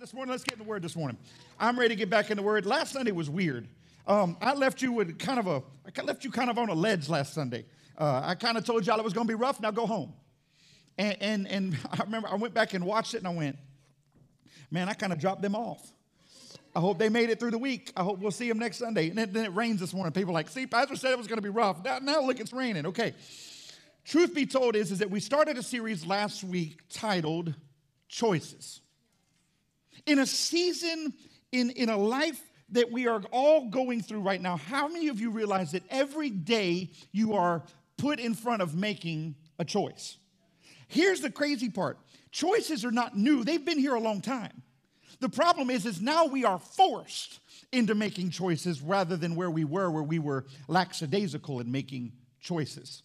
this morning? Let's get in the word this morning. I'm ready to get back in the word. Last Sunday was weird. Um, I left you with kind of a, I left you kind of on a ledge last Sunday. Uh, I kind of told y'all it was going to be rough. Now go home. And, and, and I remember I went back and watched it and I went, man, I kind of dropped them off. I hope they made it through the week. I hope we'll see them next Sunday. And then, then it rains this morning. People like, see, Pastor said it was going to be rough. Now, now look, it's raining. Okay. Truth be told is, is that we started a series last week titled Choices. In a season, in, in a life that we are all going through right now, how many of you realize that every day you are put in front of making a choice? Here's the crazy part choices are not new, they've been here a long time. The problem is, is now we are forced into making choices rather than where we were, where we were lackadaisical in making choices.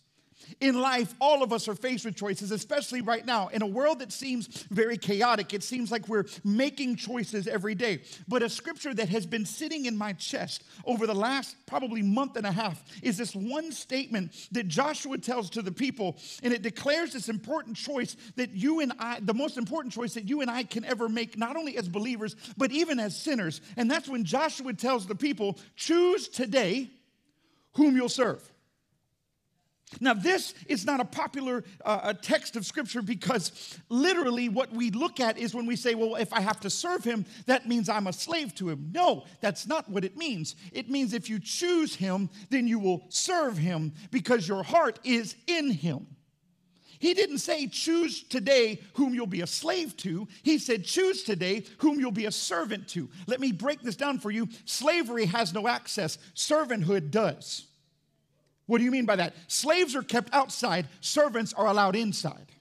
In life, all of us are faced with choices, especially right now. In a world that seems very chaotic, it seems like we're making choices every day. But a scripture that has been sitting in my chest over the last probably month and a half is this one statement that Joshua tells to the people, and it declares this important choice that you and I, the most important choice that you and I can ever make, not only as believers, but even as sinners. And that's when Joshua tells the people, choose today whom you'll serve. Now, this is not a popular uh, text of scripture because literally what we look at is when we say, well, if I have to serve him, that means I'm a slave to him. No, that's not what it means. It means if you choose him, then you will serve him because your heart is in him. He didn't say, choose today whom you'll be a slave to. He said, choose today whom you'll be a servant to. Let me break this down for you. Slavery has no access, servanthood does. What do you mean by that? Slaves are kept outside, servants are allowed inside.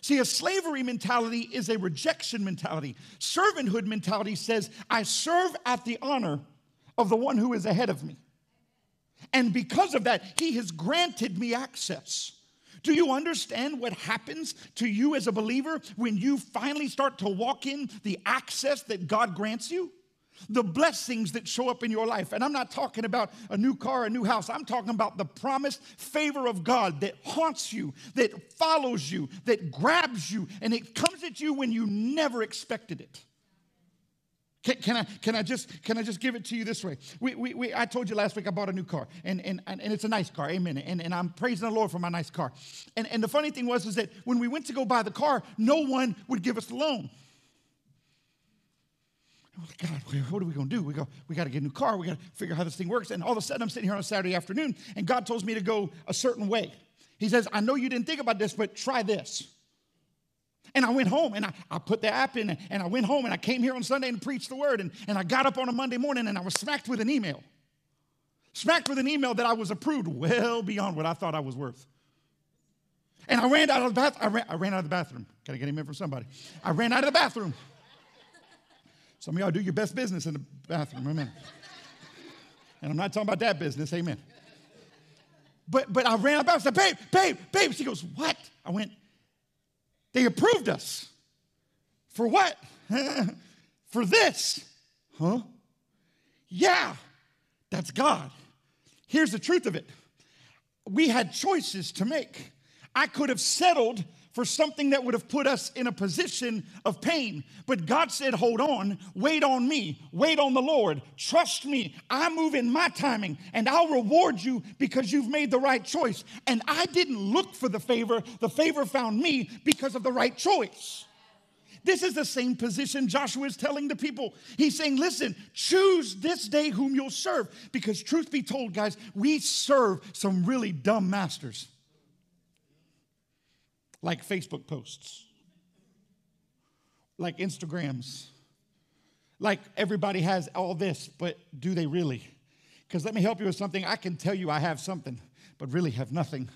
See, a slavery mentality is a rejection mentality. Servanthood mentality says, I serve at the honor of the one who is ahead of me. And because of that, he has granted me access. Do you understand what happens to you as a believer when you finally start to walk in the access that God grants you? The blessings that show up in your life. And I'm not talking about a new car, a new house. I'm talking about the promised favor of God that haunts you, that follows you, that grabs you, and it comes at you when you never expected it. Can, can, I, can, I, just, can I just give it to you this way? We, we, we, I told you last week I bought a new car, and, and, and it's a nice car, amen. And, and I'm praising the Lord for my nice car. And, and the funny thing was is that when we went to go buy the car, no one would give us the loan. God, what are we going to do? We go, we got to get a new car. We got to figure out how this thing works. And all of a sudden, I'm sitting here on a Saturday afternoon, and God tells me to go a certain way. He says, I know you didn't think about this, but try this. And I went home and I, I put the app in, and I went home and I came here on Sunday and preached the word. And, and I got up on a Monday morning and I was smacked with an email. Smacked with an email that I was approved well beyond what I thought I was worth. And I ran out of the bathroom. I ran, I ran out of the bathroom. Got to get him in from somebody. I ran out of the bathroom. Some of y'all do your best business in the bathroom, amen. and I'm not talking about that business, amen. But but I ran up and said, babe, babe, babe. She goes, what? I went, they approved us. For what? For this. Huh? Yeah, that's God. Here's the truth of it. We had choices to make. I could have settled for something that would have put us in a position of pain. But God said, Hold on, wait on me, wait on the Lord, trust me. I move in my timing and I'll reward you because you've made the right choice. And I didn't look for the favor, the favor found me because of the right choice. This is the same position Joshua is telling the people. He's saying, listen, choose this day whom you'll serve. Because, truth be told, guys, we serve some really dumb masters like Facebook posts, like Instagrams, like everybody has all this, but do they really? Because let me help you with something. I can tell you I have something, but really have nothing.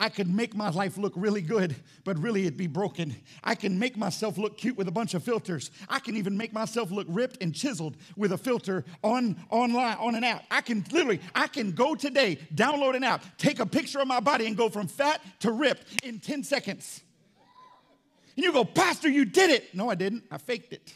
I could make my life look really good, but really it'd be broken. I can make myself look cute with a bunch of filters. I can even make myself look ripped and chiseled with a filter on online on an app. I can literally, I can go today, download an app, take a picture of my body, and go from fat to ripped in 10 seconds. And you go, Pastor, you did it. No, I didn't. I faked it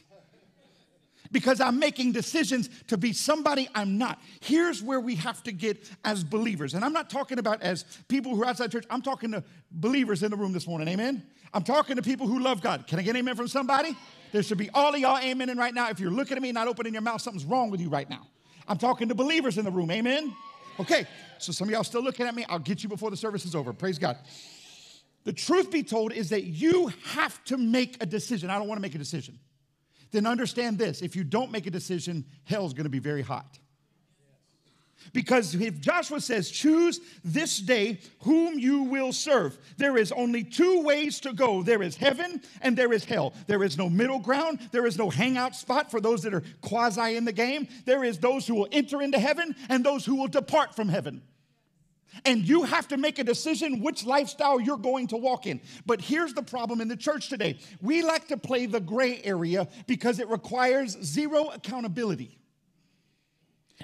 because I'm making decisions to be somebody I'm not. Here's where we have to get as believers. And I'm not talking about as people who are outside church, I'm talking to believers in the room this morning. Amen. I'm talking to people who love God. Can I get amen from somebody? There should be all of y'all amening right now. If you're looking at me, not opening your mouth, something's wrong with you right now. I'm talking to believers in the room. Amen. Okay, so some of y'all still looking at me. I'll get you before the service is over. Praise God. The truth be told is that you have to make a decision. I don't want to make a decision. Then understand this if you don't make a decision, hell's to be very hot. Because if Joshua says, choose this day whom you will serve, there is only two ways to go there is heaven and there is hell. There is no middle ground, there is no hangout spot for those that are quasi in the game. There is those who will enter into heaven and those who will depart from heaven. And you have to make a decision which lifestyle you're going to walk in. But here's the problem in the church today we like to play the gray area because it requires zero accountability.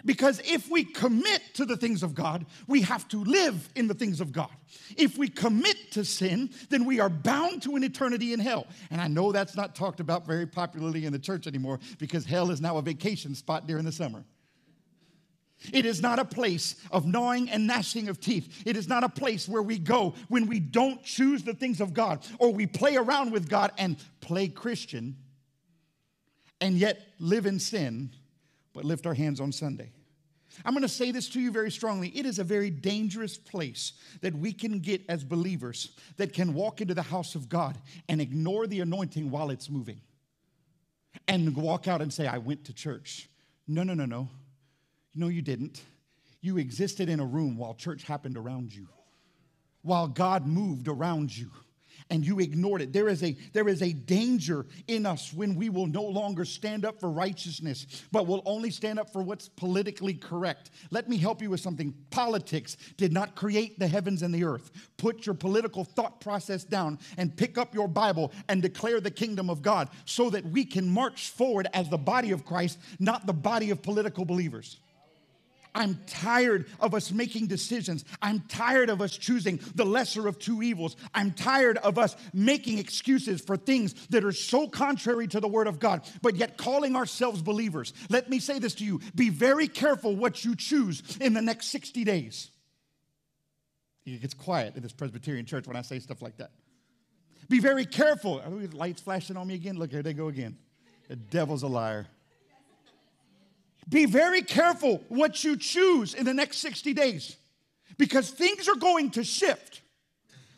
Because if we commit to the things of God, we have to live in the things of God. If we commit to sin, then we are bound to an eternity in hell. And I know that's not talked about very popularly in the church anymore because hell is now a vacation spot during the summer. It is not a place of gnawing and gnashing of teeth. It is not a place where we go when we don't choose the things of God or we play around with God and play Christian and yet live in sin but lift our hands on Sunday. I'm going to say this to you very strongly. It is a very dangerous place that we can get as believers that can walk into the house of God and ignore the anointing while it's moving and walk out and say, I went to church. No, no, no, no. No, you didn't. You existed in a room while church happened around you, while God moved around you and you ignored it. There is a there is a danger in us when we will no longer stand up for righteousness, but will only stand up for what's politically correct. Let me help you with something. Politics did not create the heavens and the earth. Put your political thought process down and pick up your Bible and declare the kingdom of God so that we can march forward as the body of Christ, not the body of political believers. I'm tired of us making decisions. I'm tired of us choosing the lesser of two evils. I'm tired of us making excuses for things that are so contrary to the Word of God, but yet calling ourselves believers. Let me say this to you be very careful what you choose in the next 60 days. It gets quiet in this Presbyterian church when I say stuff like that. Be very careful. Are the lights flashing on me again? Look, here they go again. The devil's a liar. Be very careful what you choose in the next 60 days because things are going to shift.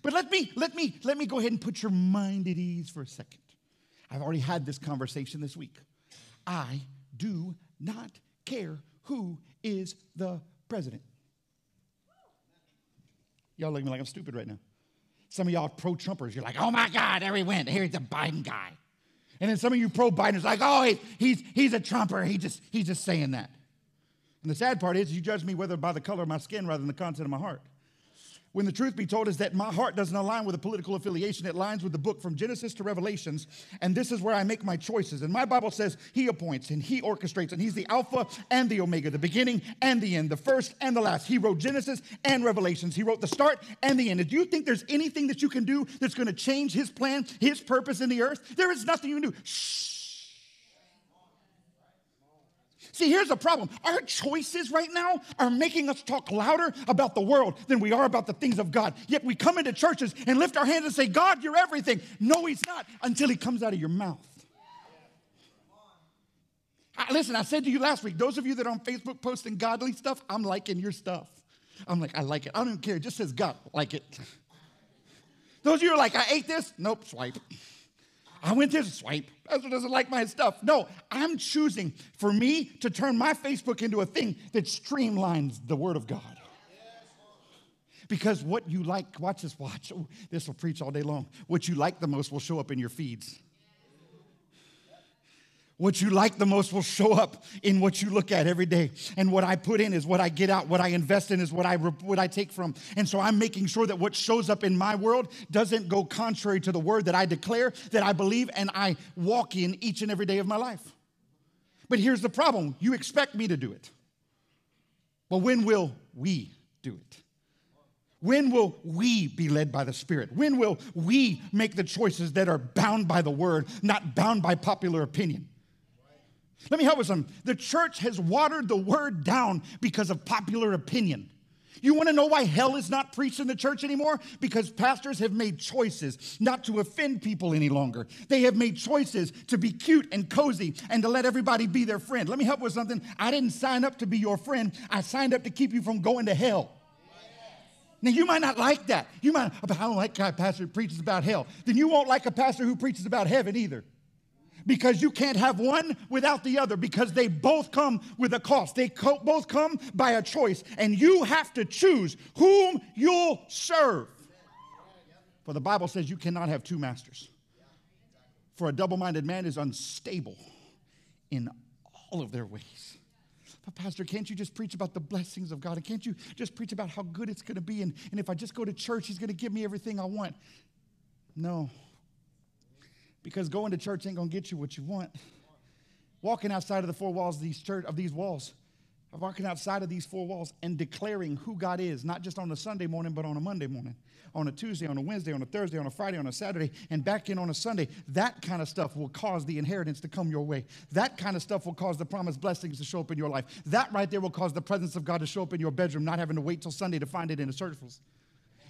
But let me let me let me go ahead and put your mind at ease for a second. I've already had this conversation this week. I do not care who is the president. Y'all look at me like I'm stupid right now. Some of y'all pro-Trumpers, you're like, oh my God, there he went. Here's the Biden guy. And then some of you pro Bideners like, oh, he, he's, he's a Trumper. He just, he's just saying that. And the sad part is, you judge me whether by the color of my skin rather than the content of my heart when the truth be told is that my heart doesn't align with a political affiliation. It aligns with the book from Genesis to Revelations. And this is where I make my choices. And my Bible says he appoints and he orchestrates, and he's the Alpha and the Omega, the beginning and the end, the first and the last. He wrote Genesis and Revelations. He wrote the start and the end. Do you think there's anything that you can do that's going to change his plan, his purpose in the earth? There is nothing you can do. Shh. See, here's the problem. Our choices right now are making us talk louder about the world than we are about the things of God. Yet we come into churches and lift our hands and say, God, you're everything. No, He's not until He comes out of your mouth. I, listen, I said to you last week, those of you that are on Facebook posting godly stuff, I'm liking your stuff. I'm like, I like it. I don't care. It just says God, like it. Those of you are like, I ate this? Nope, swipe. I went to swipe. Pastor doesn't like my stuff. No, I'm choosing for me to turn my Facebook into a thing that streamlines the Word of God. Because what you like, watch this, watch. this will preach all day long. What you like the most will show up in your feeds. What you like the most will show up in what you look at every day. And what I put in is what I get out. What I invest in is what I, what I take from. And so I'm making sure that what shows up in my world doesn't go contrary to the word that I declare, that I believe, and I walk in each and every day of my life. But here's the problem you expect me to do it. But when will we do it? When will we be led by the Spirit? When will we make the choices that are bound by the word, not bound by popular opinion? Let me help with some. The church has watered the word down because of popular opinion. You want to know why hell is not preached in the church anymore? Because pastors have made choices not to offend people any longer. They have made choices to be cute and cozy and to let everybody be their friend. Let me help with something. I didn't sign up to be your friend, I signed up to keep you from going to hell. Now, you might not like that. You might, I don't like a pastor who preaches about hell. Then you won't like a pastor who preaches about heaven either because you can't have one without the other because they both come with a cost. They co- both come by a choice, and you have to choose whom you'll serve. For the Bible says you cannot have two masters. For a double minded man is unstable in all of their ways. But, Pastor, can't you just preach about the blessings of God? And can't you just preach about how good it's going to be? And, and if I just go to church, He's going to give me everything I want. No, because going to church ain't going to get you what you want. Walking outside of the four walls of these church of these walls, walking outside of these four walls and declaring who God is, not just on a Sunday morning, but on a Monday morning, on a Tuesday, on a Wednesday, on a Thursday, on a Friday, on a Saturday, and back in on a Sunday. That kind of stuff will cause the inheritance to come your way. That kind of stuff will cause the promised blessings to show up in your life. That right there will cause the presence of God to show up in your bedroom, not having to wait till Sunday to find it in a service.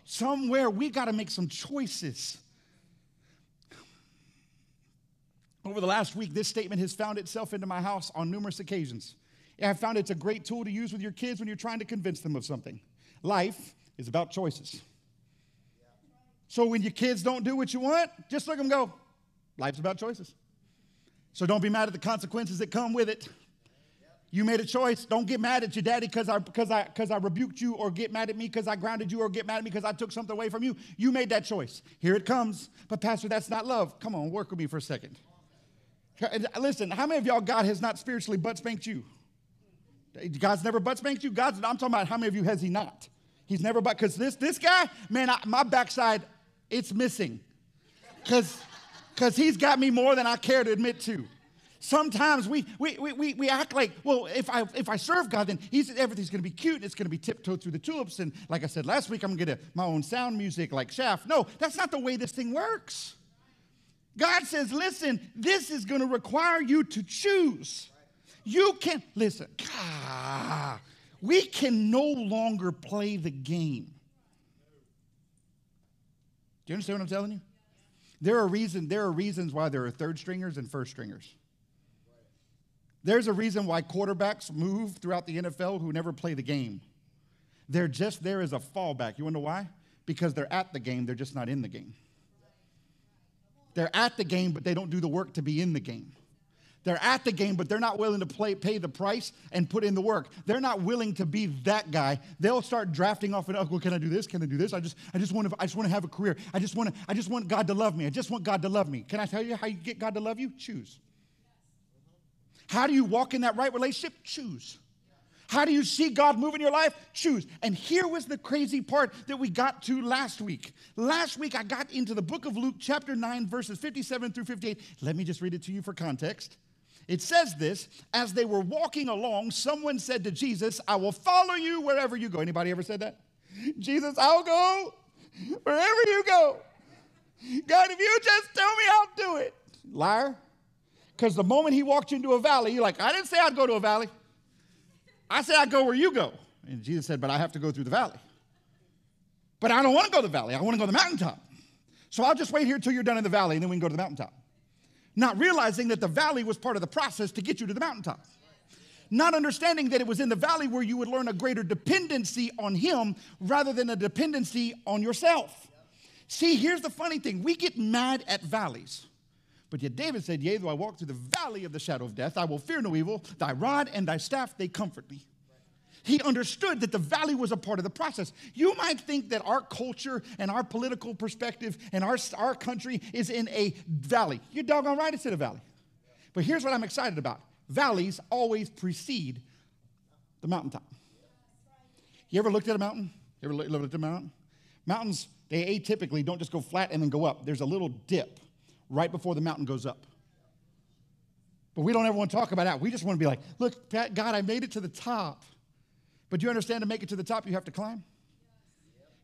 Somewhere we got to make some choices Over the last week, this statement has found itself into my house on numerous occasions. I have found it's a great tool to use with your kids when you're trying to convince them of something. Life is about choices. So when your kids don't do what you want, just look them go. Life's about choices. So don't be mad at the consequences that come with it. You made a choice. Don't get mad at your daddy because I because I because I rebuked you, or get mad at me because I grounded you, or get mad at me because I took something away from you. You made that choice. Here it comes. But Pastor, that's not love. Come on, work with me for a second. Uh, listen, how many of y'all God has not spiritually butt spanked you? God's never butt spanked you? God's, I'm talking about how many of you has he not? He's never butt, because this, this guy, man, I, my backside, it's missing. Because because he's got me more than I care to admit to. Sometimes we, we, we, we act like, well, if I, if I serve God, then he's, everything's going to be cute. and It's going to be tiptoed through the tulips. And like I said last week, I'm going to get a, my own sound music like Shaft. No, that's not the way this thing works. God says, listen, this is going to require you to choose. You can, listen, ah, we can no longer play the game. Do you understand what I'm telling you? There are, reason, there are reasons why there are third stringers and first stringers. There's a reason why quarterbacks move throughout the NFL who never play the game. They're just there as a fallback. You wonder why? Because they're at the game, they're just not in the game. They're at the game, but they don't do the work to be in the game. They're at the game, but they're not willing to play, pay the price and put in the work. They're not willing to be that guy. They'll start drafting off and, oh, well, can I do this? Can I do this? I just, I just want to, I just want to have a career. I just want to, I just want God to love me. I just want God to love me. Can I tell you how you get God to love you? Choose. How do you walk in that right relationship? Choose. How do you see God move in your life? Choose. And here was the crazy part that we got to last week. Last week, I got into the book of Luke, chapter 9, verses 57 through 58. Let me just read it to you for context. It says this as they were walking along, someone said to Jesus, I will follow you wherever you go. Anybody ever said that? Jesus, I'll go wherever you go. God, if you just tell me, I'll do it. Liar. Because the moment he walked into a valley, you're like, I didn't say I'd go to a valley. I said, I go where you go. And Jesus said, But I have to go through the valley. But I don't want to go to the valley. I want to go to the mountaintop. So I'll just wait here until you're done in the valley and then we can go to the mountaintop. Not realizing that the valley was part of the process to get you to the mountaintop. Not understanding that it was in the valley where you would learn a greater dependency on Him rather than a dependency on yourself. See, here's the funny thing we get mad at valleys. But yet David said, Yea, though I walk through the valley of the shadow of death, I will fear no evil. Thy rod and thy staff, they comfort me. He understood that the valley was a part of the process. You might think that our culture and our political perspective and our, our country is in a valley. You're doggone right, it's in a valley. But here's what I'm excited about valleys always precede the mountaintop. You ever looked at a mountain? You ever looked at a mountain? Mountains, they atypically don't just go flat and then go up. There's a little dip right before the mountain goes up. But we don't ever want to talk about that. We just want to be like, look, God, I made it to the top. But you understand to make it to the top, you have to climb?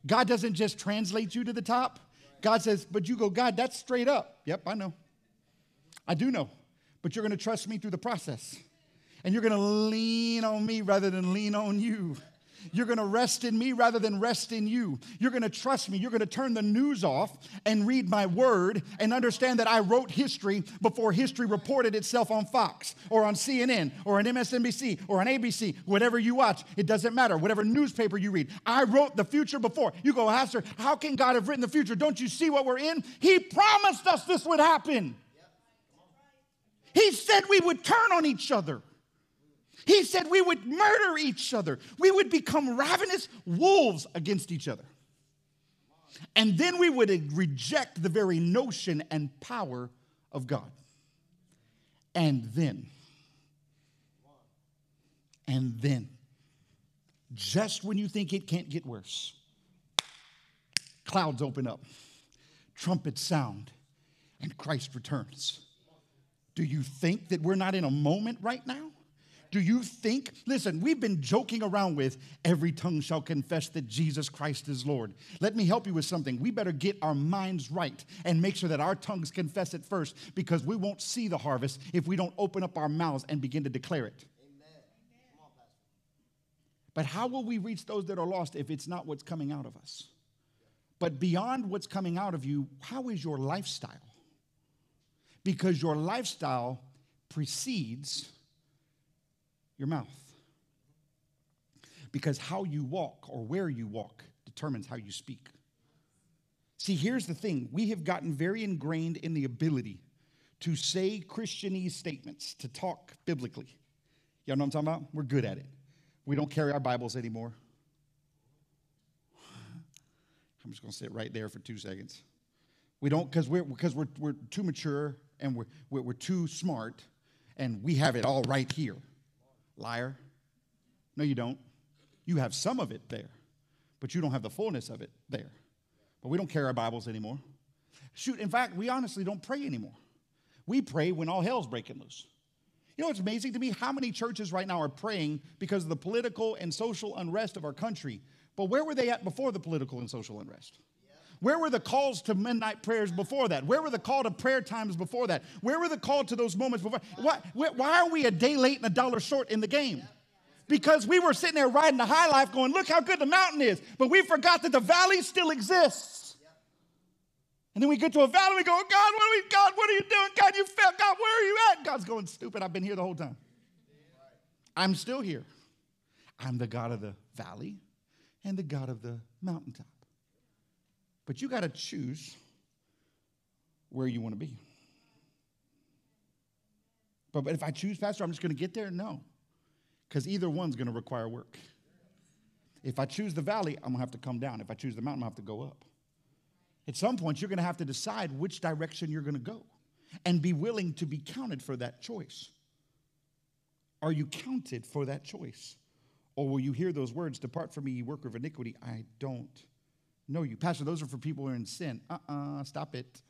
God doesn't just translate you to the top. God says, but you go, God, that's straight up. Yep, I know. I do know. But you're going to trust me through the process. And you're going to lean on me rather than lean on you. You're going to rest in me rather than rest in you. You're going to trust me. You're going to turn the news off and read my word and understand that I wrote history before history reported itself on Fox or on CNN or on MSNBC or on ABC, whatever you watch. It doesn't matter. Whatever newspaper you read. I wrote the future before. You go, Pastor, how can God have written the future? Don't you see what we're in? He promised us this would happen. He said we would turn on each other. He said we would murder each other. We would become ravenous wolves against each other. And then we would reject the very notion and power of God. And then, and then, just when you think it can't get worse, clouds open up, trumpets sound, and Christ returns. Do you think that we're not in a moment right now? Do you think, listen, we've been joking around with every tongue shall confess that Jesus Christ is Lord. Let me help you with something. We better get our minds right and make sure that our tongues confess it first because we won't see the harvest if we don't open up our mouths and begin to declare it. But how will we reach those that are lost if it's not what's coming out of us? But beyond what's coming out of you, how is your lifestyle? Because your lifestyle precedes your mouth. Because how you walk or where you walk determines how you speak. See, here's the thing we have gotten very ingrained in the ability to say Christianese statements, to talk biblically. Y'all know what I'm talking about? We're good at it. We don't carry our Bibles anymore. I'm just going to sit right there for two seconds. We don't, because we're, because we're, we're too mature and we're, we're, we're too smart and we have it all right here. Liar. No, you don't. You have some of it there, but you don't have the fullness of it there. But we don't carry our Bibles anymore. Shoot, in fact, we honestly don't pray anymore. We pray when all hell's breaking loose. You know it's amazing to me? How many churches right now are praying because of the political and social unrest of our country? But where were they at before the political and social unrest? Where were the calls to midnight prayers before that? Where were the call to prayer times before that? Where were the call to those moments before? Why, why are we a day late and a dollar short in the game? Because we were sitting there riding the high life going, look how good the mountain is. But we forgot that the valley still exists. And then we get to a valley and we go, God, what are we, God, what are you doing? God, you fell. God, where are you at? God's going, stupid, I've been here the whole time. I'm still here. I'm the God of the valley and the God of the mountaintop. But you got to choose where you want to be. But, but if I choose Pastor, I'm just going to get there? No. Because either one's going to require work. If I choose the valley, I'm going to have to come down. If I choose the mountain, I'm going to have to go up. At some point, you're going to have to decide which direction you're going to go and be willing to be counted for that choice. Are you counted for that choice? Or will you hear those words, Depart from me, ye worker of iniquity? I don't know you. Pastor, those are for people who are in sin. Uh uh-uh, uh, stop it.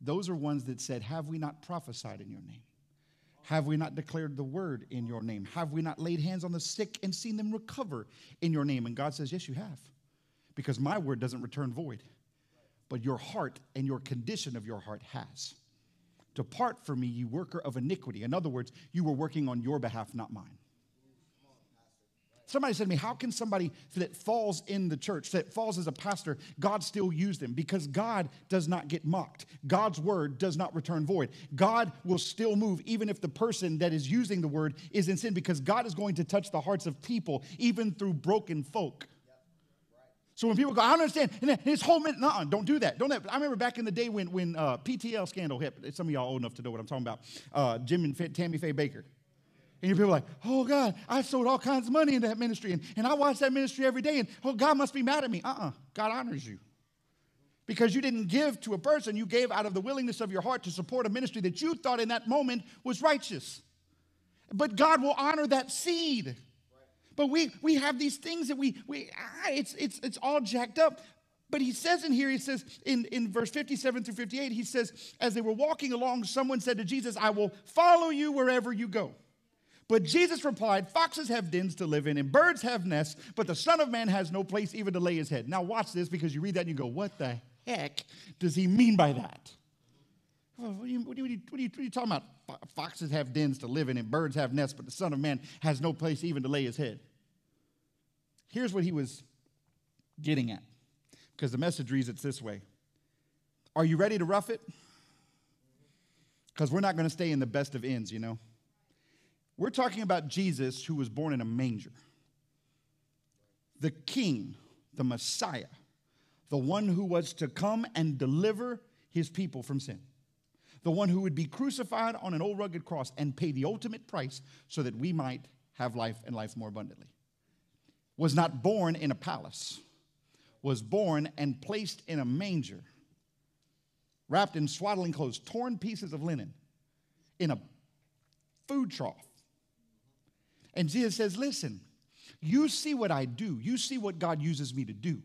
Those are ones that said, Have we not prophesied in your name? Have we not declared the word in your name? Have we not laid hands on the sick and seen them recover in your name? And God says, Yes, you have. Because my word doesn't return void, but your heart and your condition of your heart has. Depart from me, you worker of iniquity. In other words, you were working on your behalf, not mine. Somebody said to me, How can somebody that falls in the church, that falls as a pastor, God still use them? Because God does not get mocked. God's word does not return void. God will still move, even if the person that is using the word is in sin, because God is going to touch the hearts of people, even through broken folk. So when people go, I don't understand, and his whole minute, no, don't do that. Don't. That. I remember back in the day when when uh, PTL scandal hit. Some of y'all old enough to know what I'm talking about. Uh, Jim and Tammy Faye Bakker. And you people like, oh God, I sold all kinds of money into that ministry, and, and I watch that ministry every day, and oh, God must be mad at me. Uh uh-uh. uh God honors you. Because you didn't give to a person, you gave out of the willingness of your heart to support a ministry that you thought in that moment was righteous. But God will honor that seed. But we, we have these things that we, we ah, it's, it's, it's all jacked up. But he says in here, he says in, in verse 57 through 58, he says, as they were walking along, someone said to Jesus, I will follow you wherever you go. But Jesus replied, Foxes have dens to live in, and birds have nests, but the Son of Man has no place even to lay his head. Now, watch this because you read that and you go, What the heck does he mean by that? What are you, what are you, what are you, you talking about? Foxes have dens to live in, and birds have nests, but the Son of Man has no place even to lay his head. Here's what he was getting at, because the message reads it this way Are you ready to rough it? Because we're not going to stay in the best of ends, you know. We're talking about Jesus who was born in a manger, the king, the Messiah, the one who was to come and deliver his people from sin, the one who would be crucified on an old rugged cross and pay the ultimate price so that we might have life and life more abundantly. Was not born in a palace, was born and placed in a manger, wrapped in swaddling clothes, torn pieces of linen, in a food trough. And Jesus says, Listen, you see what I do, you see what God uses me to do,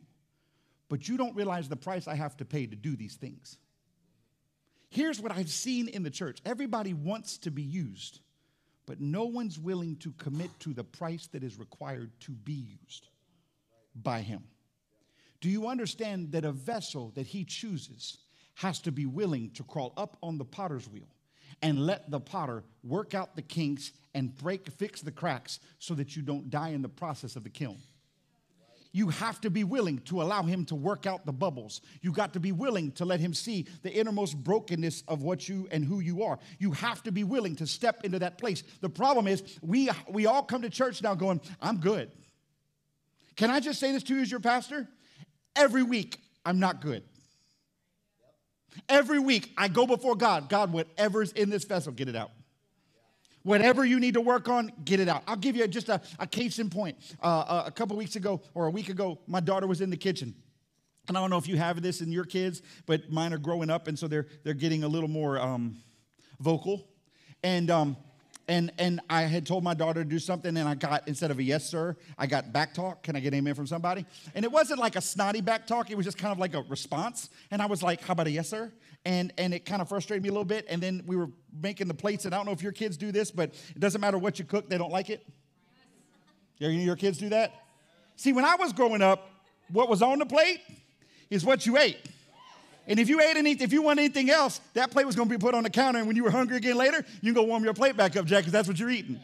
but you don't realize the price I have to pay to do these things. Here's what I've seen in the church everybody wants to be used, but no one's willing to commit to the price that is required to be used by Him. Do you understand that a vessel that He chooses has to be willing to crawl up on the potter's wheel and let the potter work out the kinks and break, fix the cracks so that you don't die in the process of the kiln? you have to be willing to allow him to work out the bubbles. You got to be willing to let him see the innermost brokenness of what you and who you are. You have to be willing to step into that place. The problem is we we all come to church now going, "I'm good." Can I just say this to you as your pastor? Every week I'm not good. Every week I go before God. God, whatever's in this vessel, get it out. Whatever you need to work on, get it out. I'll give you just a, a case in point. Uh, a couple weeks ago or a week ago, my daughter was in the kitchen. And I don't know if you have this in your kids, but mine are growing up, and so they're, they're getting a little more um, vocal. And um, and and I had told my daughter to do something, and I got instead of a yes sir, I got back talk. Can I get amen from somebody? And it wasn't like a snotty back talk; it was just kind of like a response. And I was like, "How about a yes sir?" And and it kind of frustrated me a little bit. And then we were making the plates, and I don't know if your kids do this, but it doesn't matter what you cook; they don't like it. Your kids do that? See, when I was growing up, what was on the plate is what you ate. And if you ate anything, if you want anything else, that plate was going to be put on the counter. And when you were hungry again later, you can go warm your plate back up, Jack, because that's what you're eating.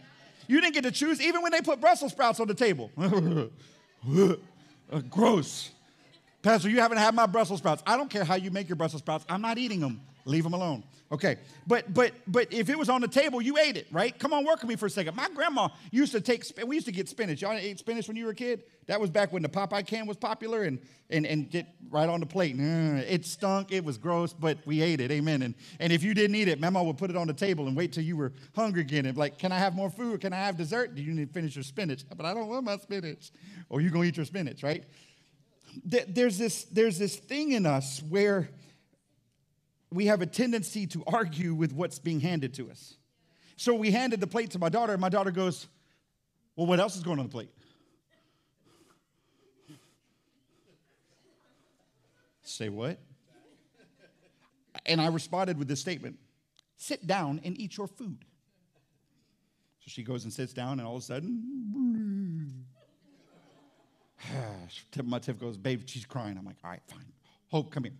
You didn't get to choose, even when they put Brussels sprouts on the table. Gross. Pastor, you haven't had my Brussels sprouts. I don't care how you make your Brussels sprouts. I'm not eating them. Leave them alone. Okay, but but but if it was on the table, you ate it, right? Come on, work with me for a second. My grandma used to take. We used to get spinach. Y'all ate spinach when you were a kid. That was back when the Popeye can was popular, and and and get right on the plate. It stunk. It was gross, but we ate it. Amen. And and if you didn't eat it, Mama would put it on the table and wait till you were hungry again. And like, can I have more food? Can I have dessert? Do you need to finish your spinach? But I don't want my spinach. Or you gonna eat your spinach, right? There's this there's this thing in us where we have a tendency to argue with what's being handed to us. So we handed the plate to my daughter, and my daughter goes, Well, what else is going on the plate? Say what? And I responded with this statement Sit down and eat your food. So she goes and sits down, and all of a sudden, my Tiff goes, Babe, she's crying. I'm like, All right, fine. Hope, come here.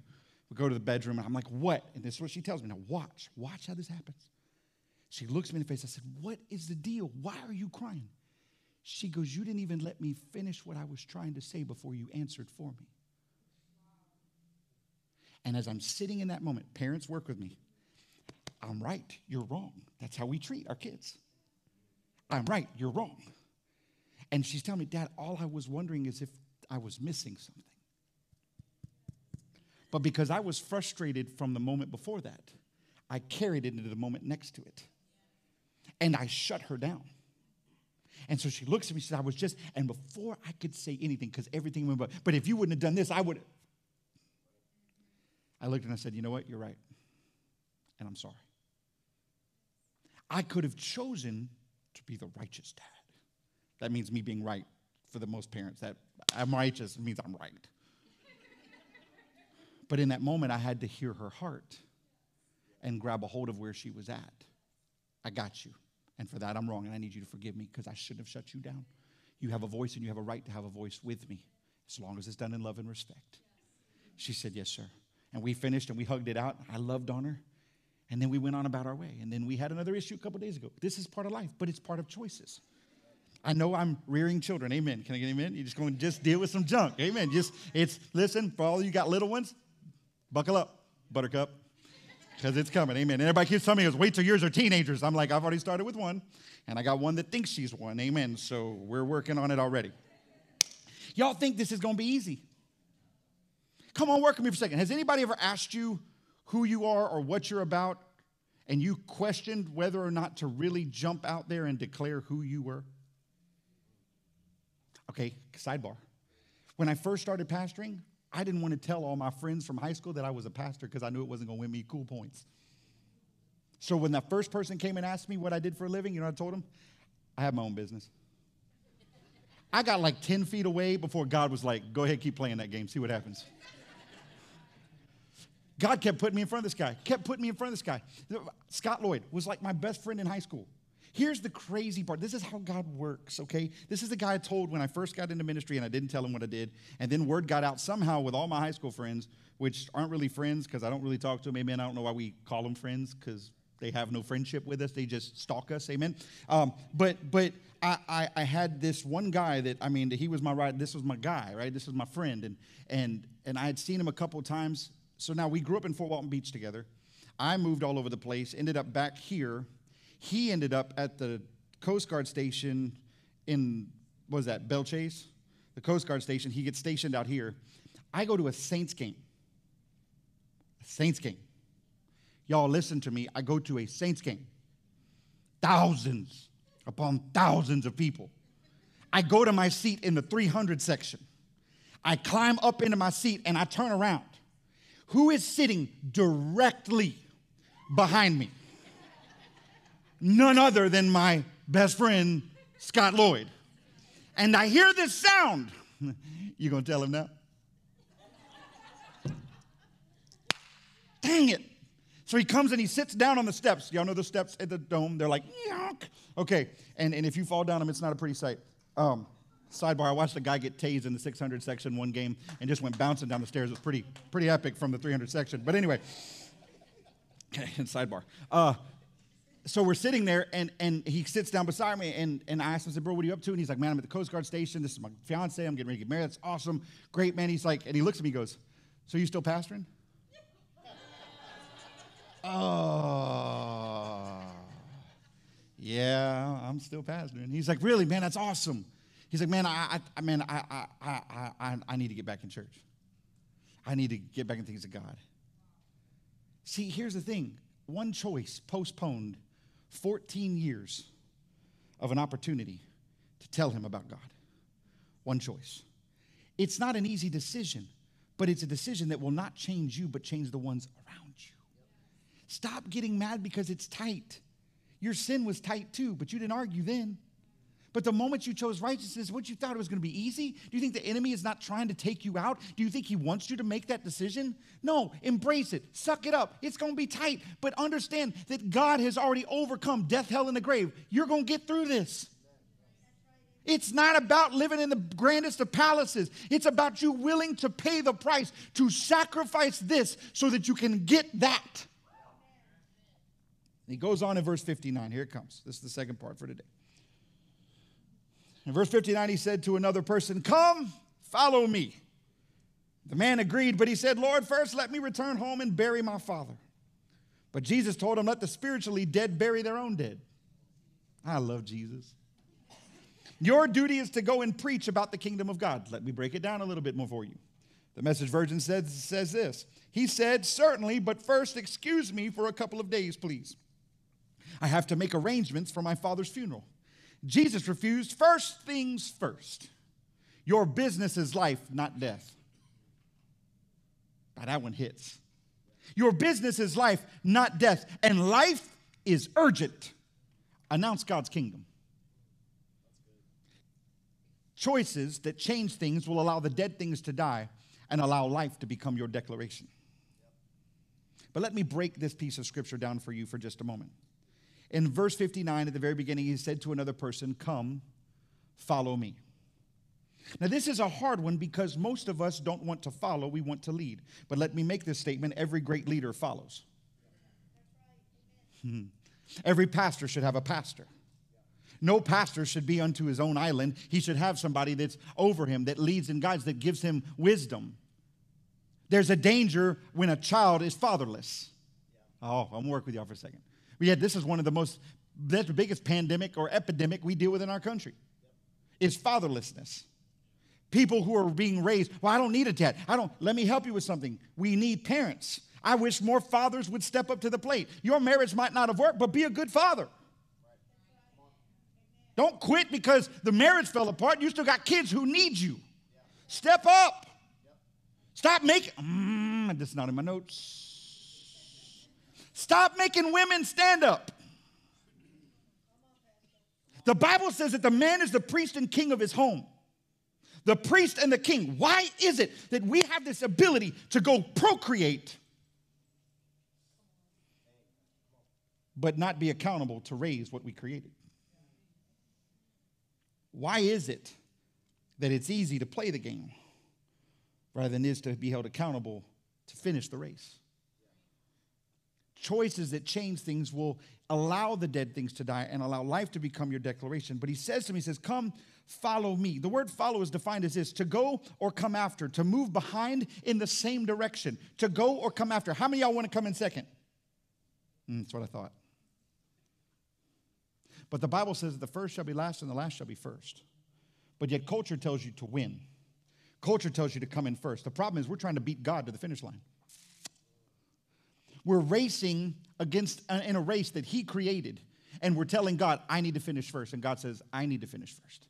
We go to the bedroom, and I'm like, what? And this is what she tells me. Now, watch. Watch how this happens. She looks me in the face. I said, What is the deal? Why are you crying? She goes, You didn't even let me finish what I was trying to say before you answered for me. And as I'm sitting in that moment, parents work with me. I'm right, you're wrong. That's how we treat our kids. I'm right, you're wrong. And she's telling me, Dad, all I was wondering is if I was missing something. But because I was frustrated from the moment before that, I carried it into the moment next to it. And I shut her down. And so she looks at me, she says, I was just, and before I could say anything, because everything went, but, but if you wouldn't have done this, I would. I looked and I said, You know what? You're right. And I'm sorry. I could have chosen to be the righteous dad. That means me being right for the most parents. That I'm righteous means I'm right. But in that moment, I had to hear her heart and grab a hold of where she was at. I got you. And for that, I'm wrong, and I need you to forgive me because I shouldn't have shut you down. You have a voice, and you have a right to have a voice with me, as long as it's done in love and respect. She said, Yes, sir. And we finished and we hugged it out. I loved on her. And then we went on about our way. And then we had another issue a couple days ago. This is part of life, but it's part of choices. I know I'm rearing children. Amen. Can I get amen? You're just going to just deal with some junk. Amen. Just, it's, listen, for all you got little ones, buckle up, buttercup, because it's coming. Amen. And everybody keeps telling me, goes, wait till yours are teenagers. I'm like, I've already started with one, and I got one that thinks she's one. Amen. So we're working on it already. Y'all think this is going to be easy? Come on, work with me for a second. Has anybody ever asked you who you are or what you're about, and you questioned whether or not to really jump out there and declare who you were? Okay, sidebar. When I first started pastoring, I didn't want to tell all my friends from high school that I was a pastor because I knew it wasn't going to win me cool points. So when that first person came and asked me what I did for a living, you know I told them? I have my own business. I got like 10 feet away before God was like, go ahead, keep playing that game, see what happens. God kept putting me in front of this guy, kept putting me in front of this guy. Scott Lloyd was like my best friend in high school. Here's the crazy part. This is how God works, okay? This is the guy I told when I first got into ministry and I didn't tell him what I did. And then word got out somehow with all my high school friends, which aren't really friends because I don't really talk to them. Amen. I don't know why we call them friends because they have no friendship with us. They just stalk us. Amen. Um, but but I, I, I had this one guy that I mean he was my right. This was my guy, right? This was my friend, and and and I had seen him a couple times. So now we grew up in Fort Walton Beach together. I moved all over the place. Ended up back here he ended up at the Coast Guard station in, was that, Belle Chasse? The Coast Guard station. He gets stationed out here. I go to a Saints game. A Saints game. Y'all listen to me. I go to a Saints game. Thousands upon thousands of people. I go to my seat in the 300 section. I climb up into my seat and I turn around. Who is sitting directly behind me? None other than my best friend, Scott Lloyd. And I hear this sound. You gonna tell him now? Dang it. So he comes and he sits down on the steps. Y'all know the steps at the dome? They're like, Yuck. okay. And, and if you fall down them, it's not a pretty sight. Um, sidebar, I watched a guy get tased in the 600 section one game and just went bouncing down the stairs. It was pretty, pretty epic from the 300 section. But anyway, okay, sidebar. Uh, so we're sitting there and, and he sits down beside me and, and I asked him, I said, bro, what are you up to? And he's like, man, I'm at the Coast Guard station. This is my fiance. I'm getting ready to get married. That's awesome. Great, man. He's like, and he looks at me goes, so you still pastoring? oh, yeah, I'm still pastoring. He's like, really, man, that's awesome. He's like, man, I, I, man, I, I, I, I, I need to get back in church. I need to get back in things of God. See, here's the thing. One choice postponed 14 years of an opportunity to tell him about God. One choice. It's not an easy decision, but it's a decision that will not change you, but change the ones around you. Stop getting mad because it's tight. Your sin was tight too, but you didn't argue then. But the moment you chose righteousness, what you thought it was going to be easy? Do you think the enemy is not trying to take you out? Do you think he wants you to make that decision? No, embrace it. Suck it up. It's going to be tight, but understand that God has already overcome death, hell, and the grave. You're going to get through this. It's not about living in the grandest of palaces. It's about you willing to pay the price to sacrifice this so that you can get that. he goes on in verse 59. Here it comes. This is the second part for today. In verse 59, he said to another person, Come, follow me. The man agreed, but he said, Lord, first let me return home and bury my father. But Jesus told him, Let the spiritually dead bury their own dead. I love Jesus. Your duty is to go and preach about the kingdom of God. Let me break it down a little bit more for you. The message version says, says this He said, Certainly, but first excuse me for a couple of days, please. I have to make arrangements for my father's funeral. Jesus refused first things first. Your business is life, not death. Now that one hits. Your business is life, not death. And life is urgent. Announce God's kingdom. Choices that change things will allow the dead things to die and allow life to become your declaration. But let me break this piece of scripture down for you for just a moment. In verse 59, at the very beginning, he said to another person, Come, follow me. Now, this is a hard one because most of us don't want to follow, we want to lead. But let me make this statement every great leader follows. every pastor should have a pastor. No pastor should be unto his own island. He should have somebody that's over him, that leads and guides, that gives him wisdom. There's a danger when a child is fatherless. Oh, I'm gonna work with y'all for a second. But yet, this is one of the most, that's the biggest pandemic or epidemic we deal with in our country. Is fatherlessness. People who are being raised, well, I don't need a dad. I don't, let me help you with something. We need parents. I wish more fathers would step up to the plate. Your marriage might not have worked, but be a good father. Don't quit because the marriage fell apart. You still got kids who need you. Step up. Stop making, mm, this is not in my notes. Stop making women stand up. The Bible says that the man is the priest and king of his home. The priest and the king. Why is it that we have this ability to go procreate, but not be accountable to raise what we created? Why is it that it's easy to play the game? rather than is to be held accountable to finish the race. Choices that change things will allow the dead things to die and allow life to become your declaration. But he says to me, he says, Come, follow me. The word follow is defined as this to go or come after, to move behind in the same direction, to go or come after. How many y'all want to come in second? Mm, that's what I thought. But the Bible says that the first shall be last and the last shall be first. But yet culture tells you to win. Culture tells you to come in first. The problem is we're trying to beat God to the finish line. We're racing against uh, in a race that He created, and we're telling God, I need to finish first. And God says, I need to finish first.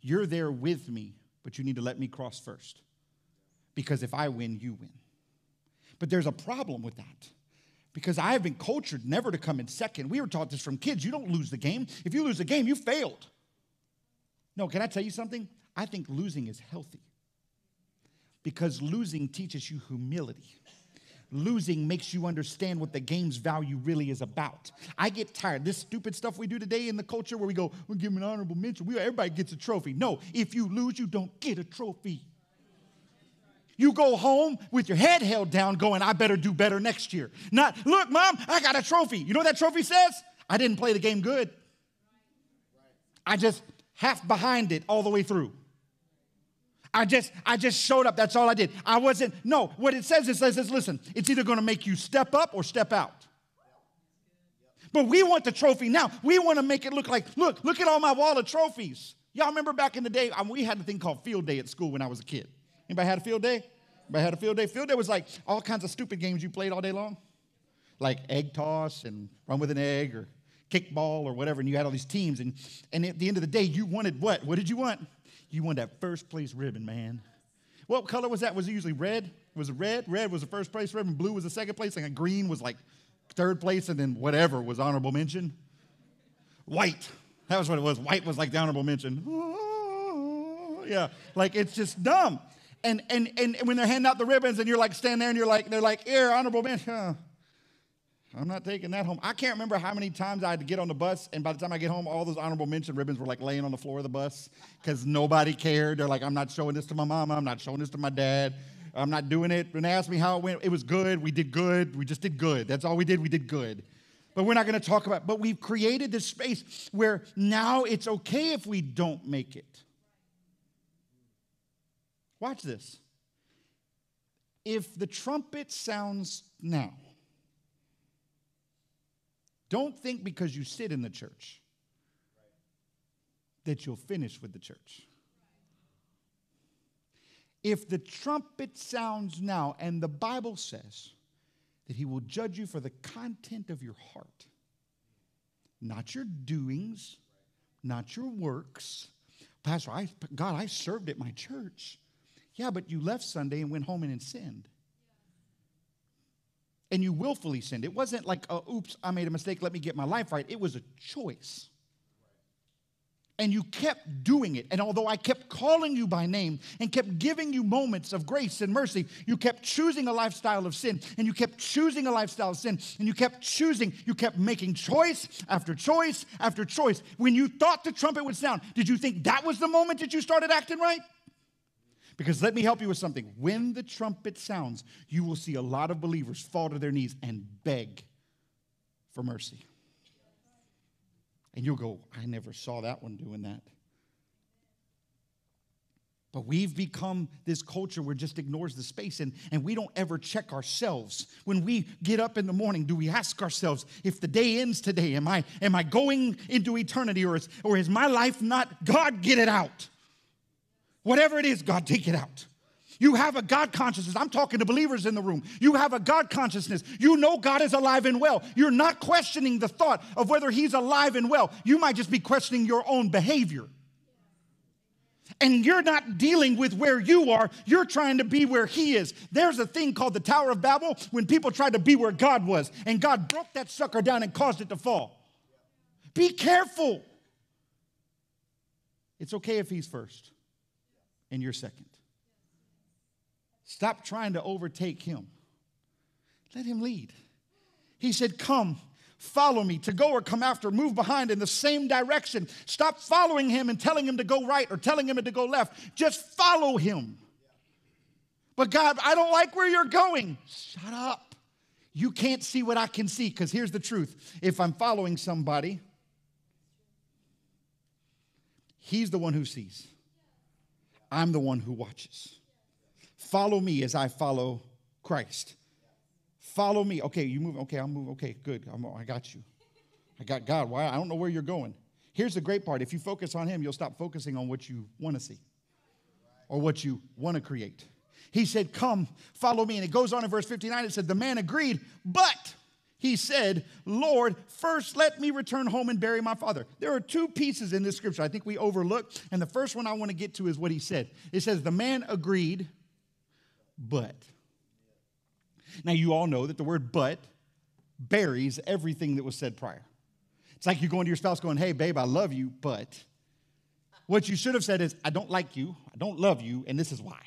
You're there with me, but you need to let me cross first. Because if I win, you win. But there's a problem with that because I have been cultured never to come in second. We were taught this from kids. You don't lose the game. If you lose the game, you failed. No, can I tell you something? I think losing is healthy because losing teaches you humility. Losing makes you understand what the game's value really is about. I get tired. This stupid stuff we do today in the culture where we go, we give an honorable mention. We, everybody gets a trophy. No, if you lose, you don't get a trophy. You go home with your head held down, going, I better do better next year. Not, look, mom, I got a trophy. You know what that trophy says? I didn't play the game good. I just half behind it all the way through. I just, I just showed up. That's all I did. I wasn't, no, what it says, it says, is, listen, it's either going to make you step up or step out. But we want the trophy now. We want to make it look like, look, look at all my wall of trophies. Y'all remember back in the day, I we had a thing called field day at school when I was a kid. Anybody had a field day? Anybody had a field day? Field day was like all kinds of stupid games you played all day long, like egg toss and run with an egg or kickball or whatever. And you had all these teams. And, and at the end of the day, you wanted what? What did you want? You won that first place ribbon, man. What color was that? Was it usually red? Was it red? Red was the first place ribbon, blue was the second place, and green was like third place, and then whatever was honorable mention. White. That was what it was. White was like the honorable mention. yeah, like it's just dumb. And, and, and when they're handing out the ribbons and you're like standing there and you're like, they're like, here, honorable mention. I'm not taking that home. I can't remember how many times I had to get on the bus, and by the time I get home, all those honorable mention ribbons were like laying on the floor of the bus because nobody cared. They're like, I'm not showing this to my mama. I'm not showing this to my dad. I'm not doing it. And they asked me how it went, it was good. We did good. We just did good. That's all we did. We did good. But we're not going to talk about. it. But we've created this space where now it's okay if we don't make it. Watch this. If the trumpet sounds now don't think because you sit in the church that you'll finish with the church. If the trumpet sounds now, and the Bible says that he will judge you for the content of your heart, not your doings, not your works. Pastor, I, God, I served at my church. Yeah, but you left Sunday and went home and sinned and you willfully sinned. It wasn't like, oh, oops, I made a mistake, let me get my life right. It was a choice. And you kept doing it. And although I kept calling you by name and kept giving you moments of grace and mercy, you kept choosing a lifestyle of sin. And you kept choosing a lifestyle of sin. And you kept choosing, you kept making choice after choice after choice. When you thought the trumpet would sound, did you think that was the moment that you started acting right? Because let me help you with something. When the trumpet sounds, you will see a lot of believers fall to their knees and beg for mercy. And you'll go, I never saw that one doing that. But we've become this culture where just ignores the space and, and we don't ever check ourselves. When we get up in the morning, do we ask ourselves, if the day ends today, am I, am I going into eternity or is, or is my life not? God, get it out. Whatever it is, God, take it out. You have a God consciousness. I'm talking to believers in the room. You have a God consciousness. You know God is alive and well. You're not questioning the thought of whether He's alive and well. You might just be questioning your own behavior. And you're not dealing with where you are, you're trying to be where He is. There's a thing called the Tower of Babel when people tried to be where God was, and God broke that sucker down and caused it to fall. Be careful. It's okay if He's first and you're second. Stop trying to overtake him. Let him lead. He said, Come, follow me. To go or come after, move behind in the same direction. Stop following him and telling him to go right or telling him to go left. Just follow him. But God, I don't like where you're going. Shut up. You can't see what I can see because here's the truth. If I'm following somebody, he's the one who sees. I'm the one who watches. Follow me as I follow Christ. Follow me. Okay, you move. Okay, I'll move. Okay, good. I'm, I got you. I got God. Why? I don't know where you're going. Here's the great part if you focus on Him, you'll stop focusing on what you want to see or what you want to create. He said, Come, follow me. And it goes on in verse 59. It said, The man agreed, but he said, Lord, first let me return home and bury my father. There are two pieces in this scripture I think we overlook. And the first one I want to get to is what he said. It says, The man agreed, but. Now, you all know that the word but buries everything that was said prior. It's like you going to your spouse going, hey, babe, I love you, but. What you should have said is, I don't like you, I don't love you, and this is why.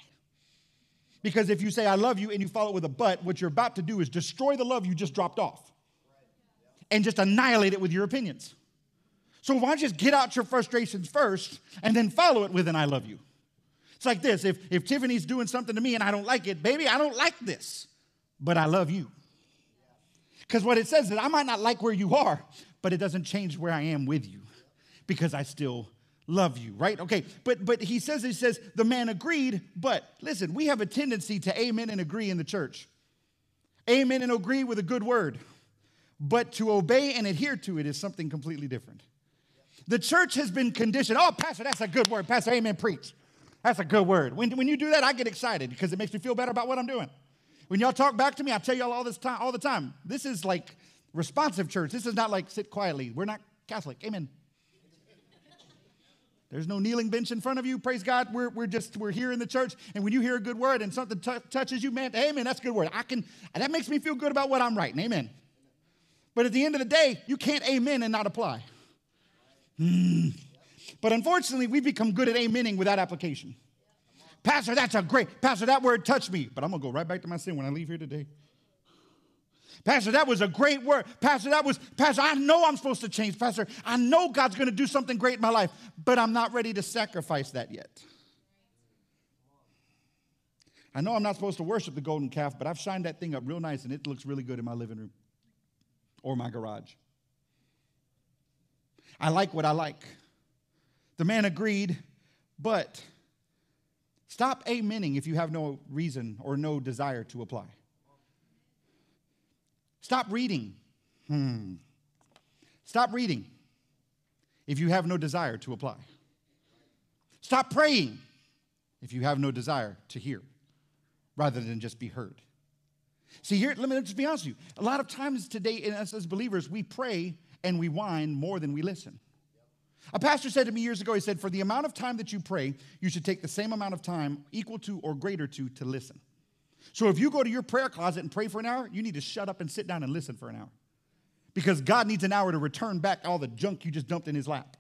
Because if you say, I love you, and you follow it with a but, what you're about to do is destroy the love you just dropped off and just annihilate it with your opinions. So why don't you just get out your frustrations first and then follow it with an I love you? It's like this if, if Tiffany's doing something to me and I don't like it, baby, I don't like this, but I love you. Because what it says is I might not like where you are, but it doesn't change where I am with you because I still love you, right? Okay, but but he says he says the man agreed, but listen, we have a tendency to amen and agree in the church. Amen and agree with a good word. But to obey and adhere to it is something completely different. The church has been conditioned. Oh, Pastor, that's a good word. Pastor, amen, preach. That's a good word. When, when you do that, I get excited because it makes me feel better about what I'm doing. When y'all talk back to me, I tell y'all all this time, all the time. This is like responsive church. This is not like sit quietly. We're not Catholic. Amen. There's no kneeling bench in front of you. Praise God. We're, we're just we're here in the church, and when you hear a good word and something t- touches you, man, amen. That's a good word. I can. That makes me feel good about what I'm writing. Amen. But at the end of the day, you can't amen and not apply. Mm. But unfortunately, we've become good at amening without application. Pastor, that's a great, Pastor, that word touched me, but I'm gonna go right back to my sin when I leave here today. Pastor, that was a great word. Pastor, that was, Pastor, I know I'm supposed to change. Pastor, I know God's gonna do something great in my life, but I'm not ready to sacrifice that yet. I know I'm not supposed to worship the golden calf, but I've shined that thing up real nice and it looks really good in my living room or my garage. I like what I like. The man agreed, but stop amening if you have no reason or no desire to apply. Stop reading. Hmm. Stop reading if you have no desire to apply. Stop praying if you have no desire to hear rather than just be heard. See, here, let me just be honest with you. A lot of times today, in us as believers, we pray and we whine more than we listen. A pastor said to me years ago, he said, For the amount of time that you pray, you should take the same amount of time, equal to or greater to, to listen. So if you go to your prayer closet and pray for an hour, you need to shut up and sit down and listen for an hour. Because God needs an hour to return back all the junk you just dumped in his lap.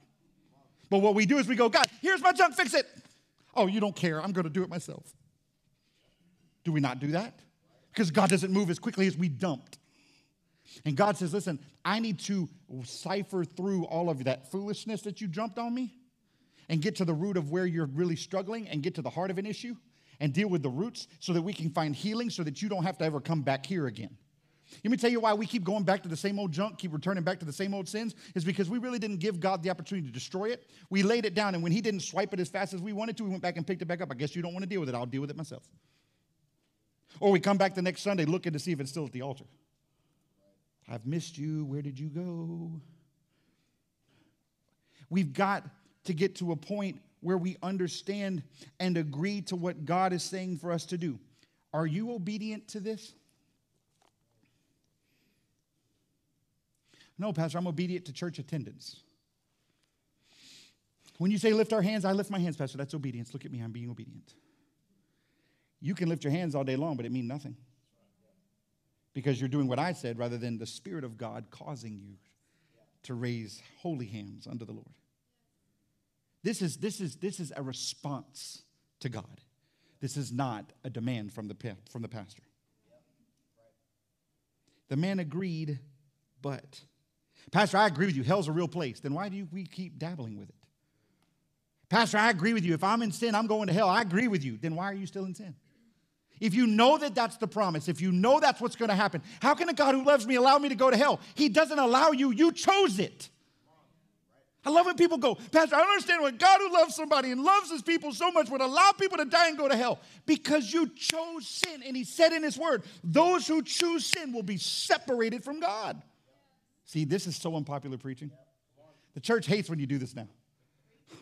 But what we do is we go, God, here's my junk, fix it. Oh, you don't care. I'm going to do it myself. Do we not do that? Because God doesn't move as quickly as we dumped. And God says, listen, I need to cipher through all of that foolishness that you jumped on me and get to the root of where you're really struggling and get to the heart of an issue and deal with the roots so that we can find healing so that you don't have to ever come back here again. Let me tell you why we keep going back to the same old junk, keep returning back to the same old sins, is because we really didn't give God the opportunity to destroy it. We laid it down, and when He didn't swipe it as fast as we wanted to, we went back and picked it back up. I guess you don't want to deal with it. I'll deal with it myself. Or we come back the next Sunday looking to see if it's still at the altar. I've missed you. Where did you go? We've got to get to a point where we understand and agree to what God is saying for us to do. Are you obedient to this? No, Pastor, I'm obedient to church attendance. When you say lift our hands, I lift my hands, Pastor. That's obedience. Look at me, I'm being obedient. You can lift your hands all day long, but it means nothing. Because you're doing what I said rather than the Spirit of God causing you to raise holy hands unto the Lord. This is, this is, this is a response to God. This is not a demand from the, from the pastor. The man agreed, but Pastor, I agree with you. Hell's a real place. Then why do we keep dabbling with it? Pastor, I agree with you. If I'm in sin, I'm going to hell. I agree with you. Then why are you still in sin? If you know that that's the promise, if you know that's what's going to happen, how can a God who loves me allow me to go to hell? He doesn't allow you, you chose it. I love when people go, Pastor, I don't understand why God who loves somebody and loves his people so much would allow people to die and go to hell. Because you chose sin. And he said in his word, those who choose sin will be separated from God. See, this is so unpopular preaching. The church hates when you do this now.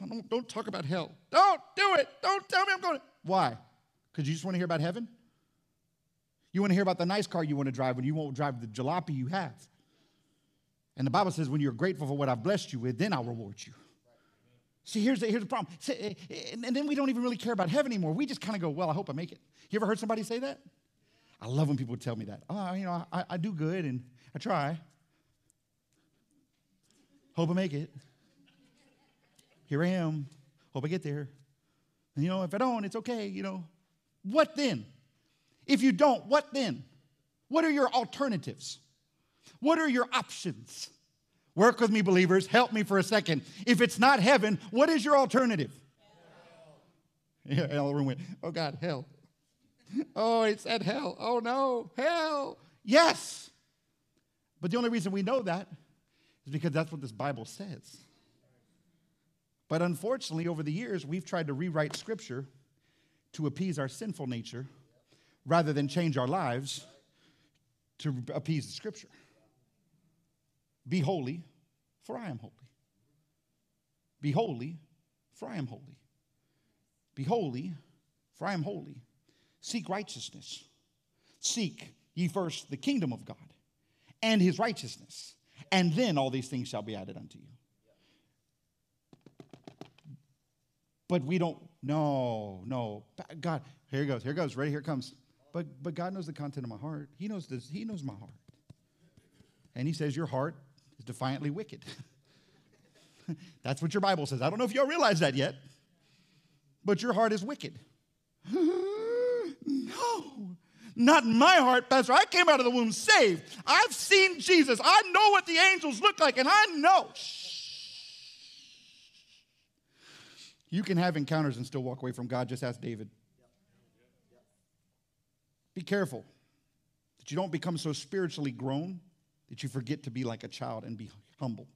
Don't, don't talk about hell. Don't do it. Don't tell me I'm going to. Why? Because you just want to hear about heaven? You want to hear about the nice car you want to drive when you won't drive the jalopy you have. And the Bible says, when you're grateful for what I've blessed you with, then I'll reward you. See, here's the, here's the problem. See, eh, eh, and then we don't even really care about heaven anymore. We just kind of go, well, I hope I make it. You ever heard somebody say that? I love when people tell me that. Oh, you know, I, I do good and I try. Hope I make it. Here I am. Hope I get there. And you know, if I don't, it's okay, you know. What then? If you don't, what then? What are your alternatives? What are your options? Work with me, believers. Help me for a second. If it's not heaven, what is your alternative? Hell. Yeah, room went, oh God, hell. Oh, it said hell. Oh no, hell. Yes. But the only reason we know that is because that's what this Bible says. But unfortunately, over the years, we've tried to rewrite Scripture to appease our sinful nature rather than change our lives to appease the Scripture. Be holy, for I am holy. Be holy, for I am holy. Be holy, for I am holy. Seek righteousness. Seek ye first the kingdom of God and his righteousness, and then all these things shall be added unto you. But we don't, no, no. God, here it goes, here it goes, right here it comes. But, but God knows the content of my heart. He knows this, He knows my heart. And He says, Your heart is defiantly wicked. That's what your Bible says. I don't know if y'all realize that yet, but your heart is wicked. no, not my heart, Pastor. I came out of the womb saved. I've seen Jesus. I know what the angels look like, and I know. You can have encounters and still walk away from God. Just ask David. Be careful that you don't become so spiritually grown that you forget to be like a child and be humble.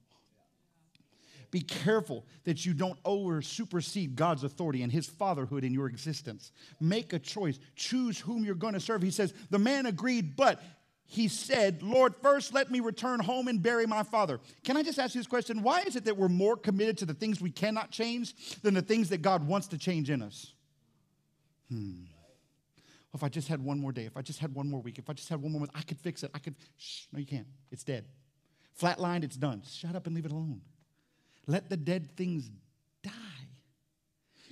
Be careful that you don't over supersede God's authority and his fatherhood in your existence. Make a choice. Choose whom you're going to serve. He says, The man agreed, but he said, Lord, first let me return home and bury my father. Can I just ask you this question? Why is it that we're more committed to the things we cannot change than the things that God wants to change in us? Hmm if I just had one more day, if I just had one more week, if I just had one more month, I could fix it. I could. Shh, no, you can't. It's dead. Flatlined, it's done. Shut up and leave it alone. Let the dead things die.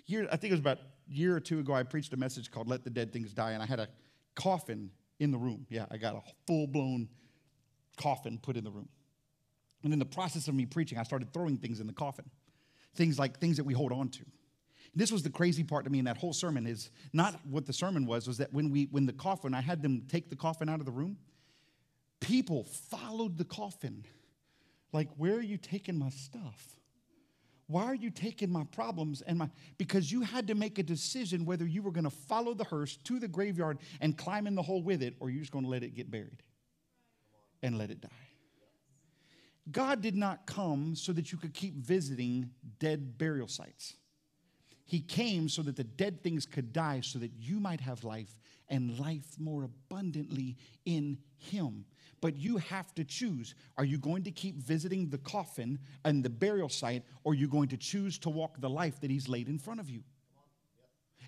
Year, I think it was about a year or two ago, I preached a message called Let the Dead Things Die, and I had a coffin in the room. Yeah, I got a full blown coffin put in the room. And in the process of me preaching, I started throwing things in the coffin. Things like things that we hold on to. This was the crazy part to me in that whole sermon is not what the sermon was, was that when we when the coffin, I had them take the coffin out of the room, people followed the coffin. Like, where are you taking my stuff? Why are you taking my problems and my because you had to make a decision whether you were going to follow the hearse to the graveyard and climb in the hole with it or you're just going to let it get buried. and let it die. God did not come so that you could keep visiting dead burial sites. He came so that the dead things could die, so that you might have life and life more abundantly in Him. But you have to choose. Are you going to keep visiting the coffin and the burial site, or are you going to choose to walk the life that He's laid in front of you?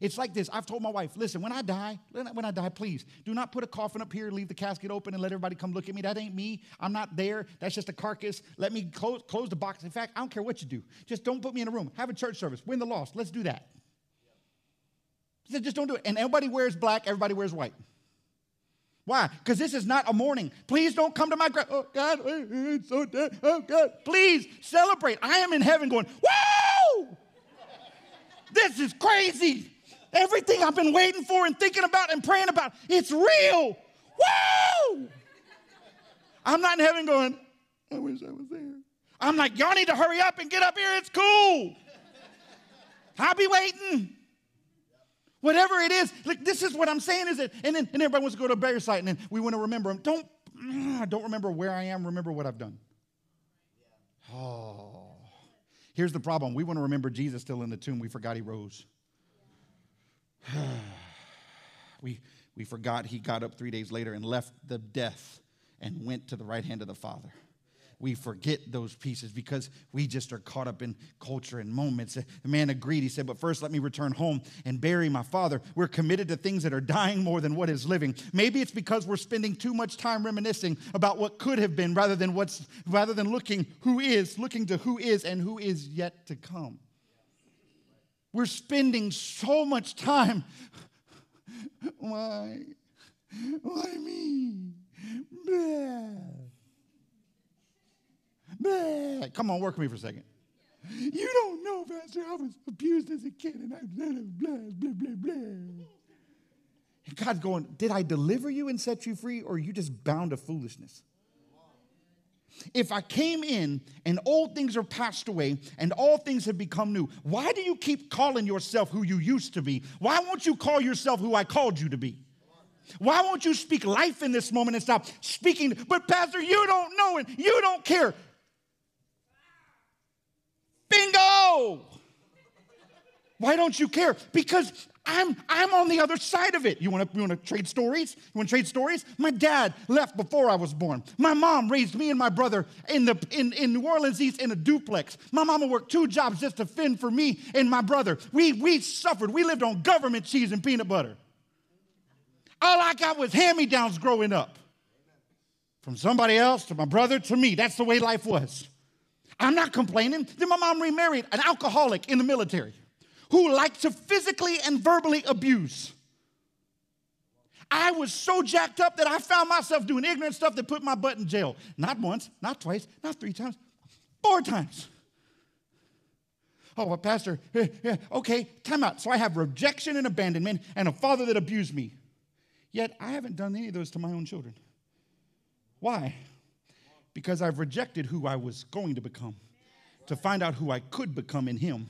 It's like this. I've told my wife, listen, when I die, when I die, please do not put a coffin up here, leave the casket open, and let everybody come look at me. That ain't me. I'm not there. That's just a carcass. Let me close, close the box. In fact, I don't care what you do. Just don't put me in a room. Have a church service. Win the lost. Let's do that. said, just don't do it. And everybody wears black, everybody wears white. Why? Because this is not a mourning. Please don't come to my grave. Oh, God, eh, eh, it's so dead. Oh, God. Please celebrate. I am in heaven going, whoa! This is crazy. Everything I've been waiting for and thinking about and praying about, it's real. Woo! I'm not in heaven going, I wish I was there. I'm like, y'all need to hurry up and get up here. It's cool. I'll be waiting. Whatever it is, like this is what I'm saying is it, and then and everybody wants to go to a burial site, and then we want to remember them. Don't ah, don't remember where I am, remember what I've done. Oh. Here's the problem. We want to remember Jesus still in the tomb. We forgot he rose. we, we forgot he got up three days later and left the death and went to the right hand of the Father. We forget those pieces because we just are caught up in culture and moments. The man agreed. He said, But first, let me return home and bury my father. We're committed to things that are dying more than what is living. Maybe it's because we're spending too much time reminiscing about what could have been rather than what's rather than looking who is, looking to who is and who is yet to come. We're spending so much time. Why? Why me? Blah. Blah. Come on, work with me for a second. You don't know, Pastor. I was abused as a kid and I blah, blah, blah, blah, blah. And God's going, Did I deliver you and set you free, or are you just bound to foolishness? If I came in and old things are passed away and all things have become new, why do you keep calling yourself who you used to be? Why won't you call yourself who I called you to be? Why won't you speak life in this moment and stop speaking? But, Pastor, you don't know it. You don't care. Bingo! Why don't you care? Because I'm, I'm on the other side of it. You want to you wanna trade stories? You want to trade stories? My dad left before I was born. My mom raised me and my brother in, the, in, in New Orleans East in a duplex. My mama worked two jobs just to fend for me and my brother. We, we suffered. We lived on government cheese and peanut butter. All I got was hand me downs growing up. From somebody else to my brother to me. That's the way life was. I'm not complaining. Then my mom remarried an alcoholic in the military who like to physically and verbally abuse. I was so jacked up that I found myself doing ignorant stuff that put my butt in jail. Not once, not twice, not three times, four times. Oh, well, Pastor, eh, eh, okay, time out. So I have rejection and abandonment and a father that abused me. Yet I haven't done any of those to my own children. Why? Because I've rejected who I was going to become to find out who I could become in Him.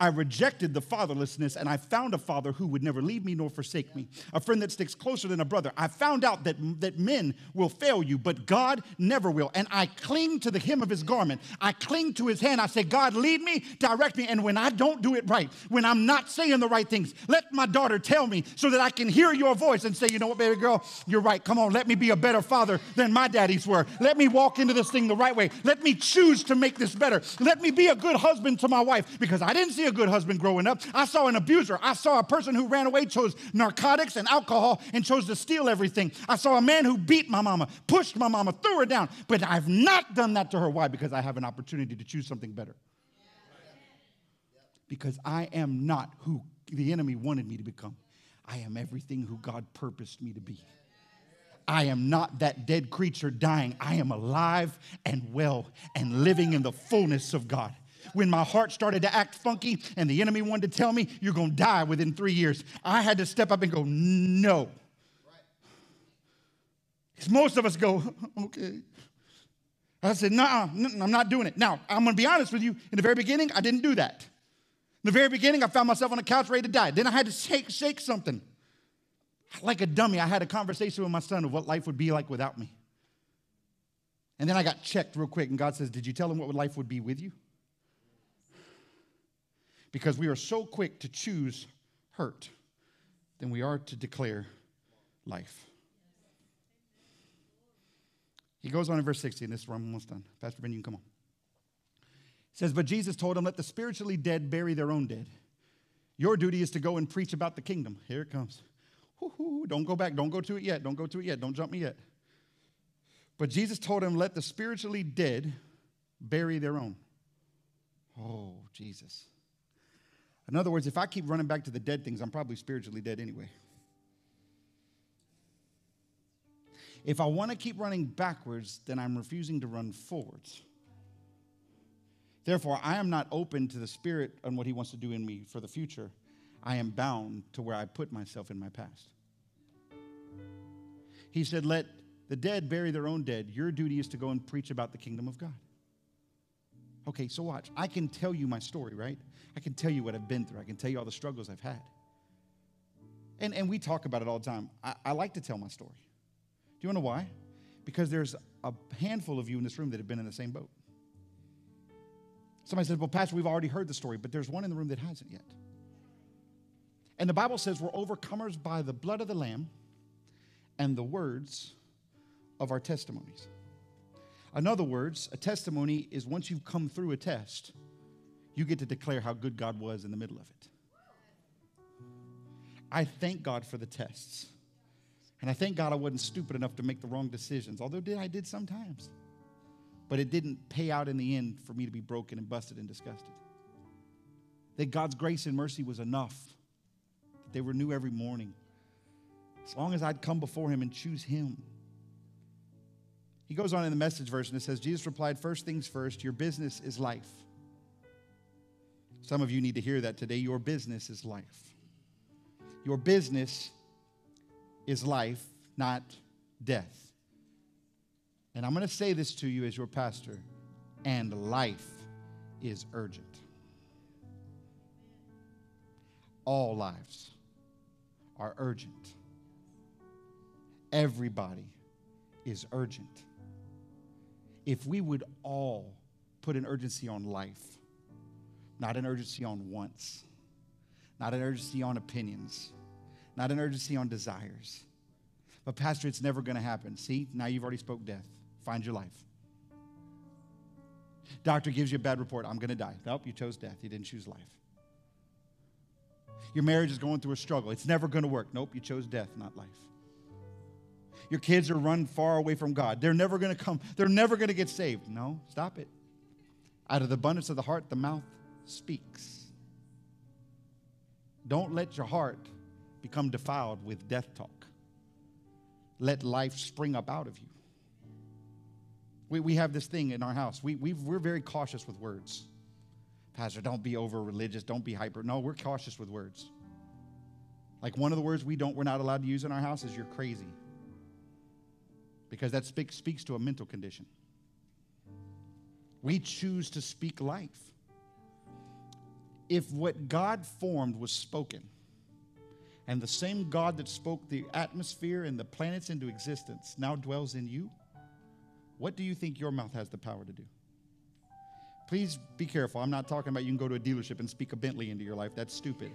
I rejected the fatherlessness and I found a father who would never leave me nor forsake me, a friend that sticks closer than a brother. I found out that, that men will fail you, but God never will. And I cling to the hem of his garment. I cling to his hand. I say, God, lead me, direct me. And when I don't do it right, when I'm not saying the right things, let my daughter tell me so that I can hear your voice and say, you know what, baby girl, you're right. Come on, let me be a better father than my daddies were. Let me walk into this thing the right way. Let me choose to make this better. Let me be a good husband to my wife because I didn't see a good husband growing up. I saw an abuser. I saw a person who ran away, chose narcotics and alcohol, and chose to steal everything. I saw a man who beat my mama, pushed my mama, threw her down. But I've not done that to her. Why? Because I have an opportunity to choose something better. Because I am not who the enemy wanted me to become. I am everything who God purposed me to be. I am not that dead creature dying. I am alive and well and living in the fullness of God when my heart started to act funky and the enemy wanted to tell me, you're going to die within three years, I had to step up and go, no. Because most of us go, okay. I said, no, I'm not doing it. Now, I'm going to be honest with you. In the very beginning, I didn't do that. In the very beginning, I found myself on a couch ready to die. Then I had to shake, shake something. Like a dummy, I had a conversation with my son of what life would be like without me. And then I got checked real quick, and God says, Did you tell him what life would be with you? Because we are so quick to choose hurt than we are to declare life. He goes on in verse 60, and this is where I'm almost done. Pastor Ben, you can come on. He says, But Jesus told him, Let the spiritually dead bury their own dead. Your duty is to go and preach about the kingdom. Here it comes. Woo-hoo. Don't go back. Don't go to it yet. Don't go to it yet. Don't jump me yet. But Jesus told him, Let the spiritually dead bury their own. Oh, Jesus. In other words, if I keep running back to the dead things, I'm probably spiritually dead anyway. If I want to keep running backwards, then I'm refusing to run forwards. Therefore, I am not open to the Spirit and what He wants to do in me for the future. I am bound to where I put myself in my past. He said, Let the dead bury their own dead. Your duty is to go and preach about the kingdom of God. Okay, so watch. I can tell you my story, right? I can tell you what I've been through. I can tell you all the struggles I've had. And, and we talk about it all the time. I, I like to tell my story. Do you want to know why? Because there's a handful of you in this room that have been in the same boat. Somebody says, Well, Pastor, we've already heard the story, but there's one in the room that hasn't yet. And the Bible says we're overcomers by the blood of the Lamb and the words of our testimonies. In other words, a testimony is once you've come through a test, you get to declare how good God was in the middle of it. I thank God for the tests. And I thank God I wasn't stupid enough to make the wrong decisions, although I did sometimes. But it didn't pay out in the end for me to be broken and busted and disgusted. That God's grace and mercy was enough, that they were new every morning. As long as I'd come before Him and choose Him. He goes on in the message version, it says, Jesus replied, First things first, your business is life. Some of you need to hear that today. Your business is life. Your business is life, not death. And I'm going to say this to you as your pastor, and life is urgent. All lives are urgent. Everybody is urgent. If we would all put an urgency on life, not an urgency on wants, not an urgency on opinions, not an urgency on desires. But, Pastor, it's never going to happen. See, now you've already spoke death. Find your life. Doctor gives you a bad report. I'm going to die. Nope, you chose death. You didn't choose life. Your marriage is going through a struggle. It's never going to work. Nope, you chose death, not life. Your kids are run far away from God. They're never going to come. They're never going to get saved. No, stop it. Out of the abundance of the heart, the mouth speaks. Don't let your heart become defiled with death talk. Let life spring up out of you. We, we have this thing in our house. We, we we're very cautious with words. Pastor, don't be over religious. Don't be hyper. No, we're cautious with words. Like one of the words we don't, we're not allowed to use in our house is you're crazy. Because that speak, speaks to a mental condition. We choose to speak life. If what God formed was spoken, and the same God that spoke the atmosphere and the planets into existence now dwells in you, what do you think your mouth has the power to do? Please be careful. I'm not talking about you can go to a dealership and speak a Bentley into your life. That's stupid.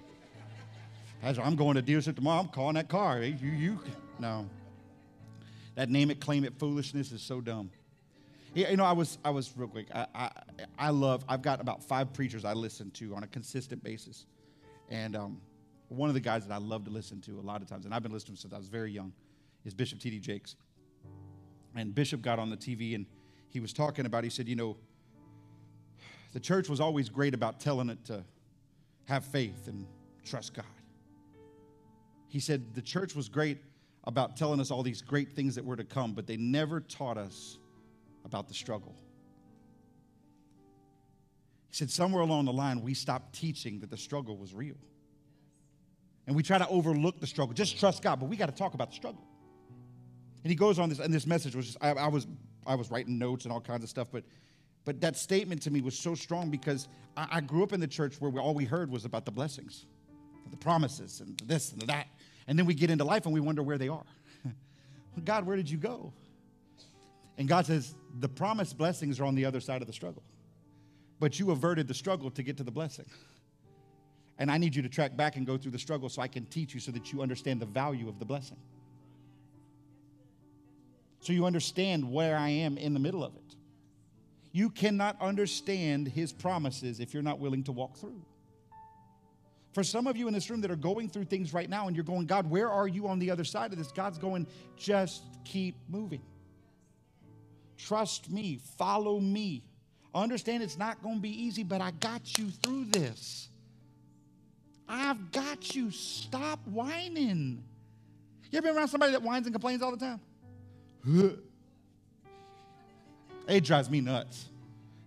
As I'm going to dealership tomorrow, I'm calling that car. You, you, no. That name it, claim it foolishness is so dumb. You know, I was, I was real quick. I, I, I love. I've got about five preachers I listen to on a consistent basis, and um, one of the guys that I love to listen to a lot of times, and I've been listening since I was very young, is Bishop T.D. Jakes. And Bishop got on the TV and he was talking about, he said, you know, the church was always great about telling it to have faith and trust God. He said the church was great about telling us all these great things that were to come, but they never taught us about the struggle. He said somewhere along the line, we stopped teaching that the struggle was real. And we try to overlook the struggle. Just trust God, but we got to talk about the struggle. And he goes on this, and this message was just, I, I, was, I was writing notes and all kinds of stuff, but, but that statement to me was so strong because I, I grew up in the church where we, all we heard was about the blessings, the promises, and this and that. And then we get into life and we wonder where they are. God, where did you go? And God says, the promised blessings are on the other side of the struggle. But you averted the struggle to get to the blessing. And I need you to track back and go through the struggle so I can teach you so that you understand the value of the blessing. So you understand where I am in the middle of it. You cannot understand his promises if you're not willing to walk through. For some of you in this room that are going through things right now and you're going, God, where are you on the other side of this? God's going, just keep moving. Trust me, follow me. Understand it's not going to be easy, but I got you through this. I've got you. Stop whining. You ever been around somebody that whines and complains all the time? it drives me nuts.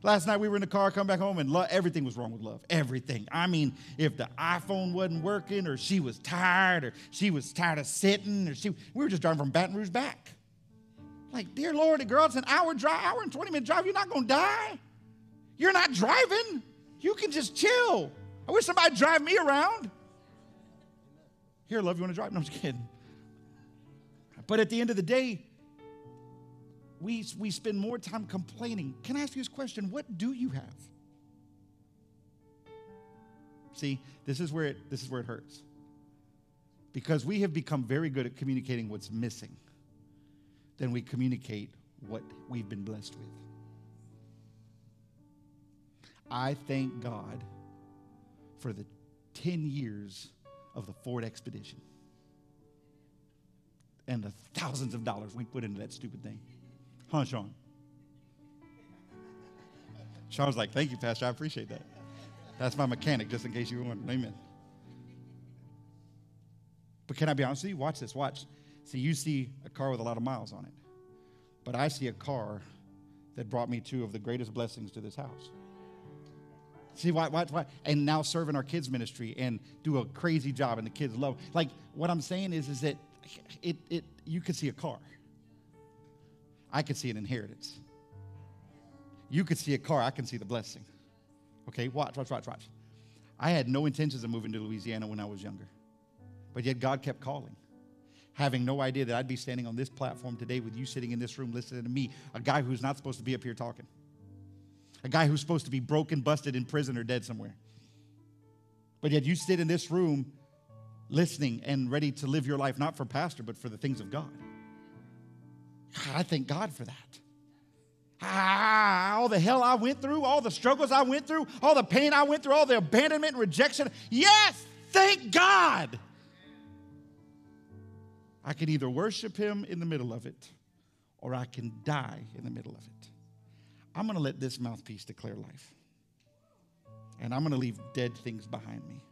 Last night we were in the car, come back home, and love, everything was wrong with love. Everything. I mean, if the iPhone wasn't working, or she was tired, or she was tired of sitting, or she, we were just driving from Baton Rouge back. Like, dear Lord, the girl, it's an hour drive, hour and 20 minute drive. You're not going to die. You're not driving. You can just chill. I wish somebody drive me around. Here, love, you want to drive? No, I'm just kidding. But at the end of the day, we, we spend more time complaining. Can I ask you this question? What do you have? See, this is where it, this is where it hurts. Because we have become very good at communicating what's missing then we communicate what we've been blessed with. I thank God for the 10 years of the Ford Expedition and the thousands of dollars we put into that stupid thing. Huh, Sean? Sean was like, Thank you, Pastor. I appreciate that. That's my mechanic, just in case you were wondering. Amen. But can I be honest with you? Watch this. Watch. See, you see a car with a lot of miles on it, but I see a car that brought me two of the greatest blessings to this house. See why, why, why? And now serving our kids ministry and do a crazy job, and the kids love. Like what I'm saying is, is that it, it you could see a car. I could see an inheritance. You could see a car. I can see the blessing. Okay, watch, watch, watch, watch. I had no intentions of moving to Louisiana when I was younger, but yet God kept calling having no idea that I'd be standing on this platform today with you sitting in this room listening to me, a guy who's not supposed to be up here talking, a guy who's supposed to be broken, busted, in prison, or dead somewhere. But yet you sit in this room listening and ready to live your life not for pastor, but for the things of God. I thank God for that. All the hell I went through, all the struggles I went through, all the pain I went through, all the abandonment and rejection. Yes, thank God. I can either worship him in the middle of it or I can die in the middle of it. I'm going to let this mouthpiece declare life. And I'm going to leave dead things behind me.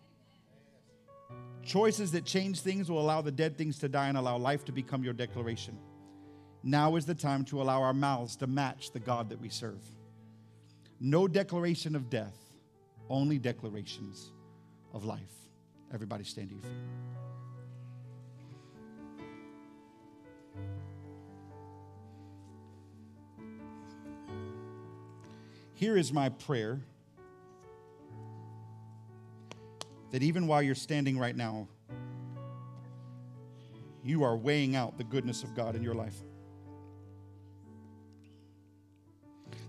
Choices that change things will allow the dead things to die and allow life to become your declaration. Now is the time to allow our mouths to match the God that we serve. No declaration of death, only declarations of life. Everybody stand to your feet. Here is my prayer that even while you're standing right now, you are weighing out the goodness of God in your life.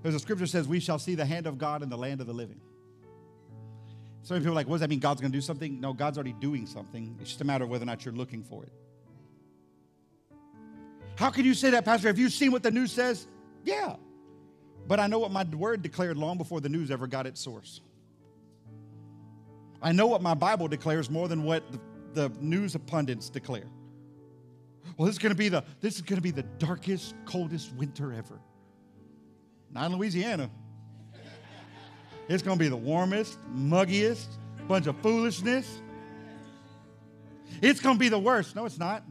There's a scripture says, We shall see the hand of God in the land of the living. Some people are like, What does that mean? God's going to do something? No, God's already doing something. It's just a matter of whether or not you're looking for it. How can you say that, Pastor? Have you seen what the news says? Yeah. But I know what my word declared long before the news ever got its source. I know what my Bible declares more than what the, the news pundits declare. Well, this is going to be the this is going to be the darkest, coldest winter ever. Not in Louisiana. It's going to be the warmest, muggiest, bunch of foolishness. It's going to be the worst. No, it's not.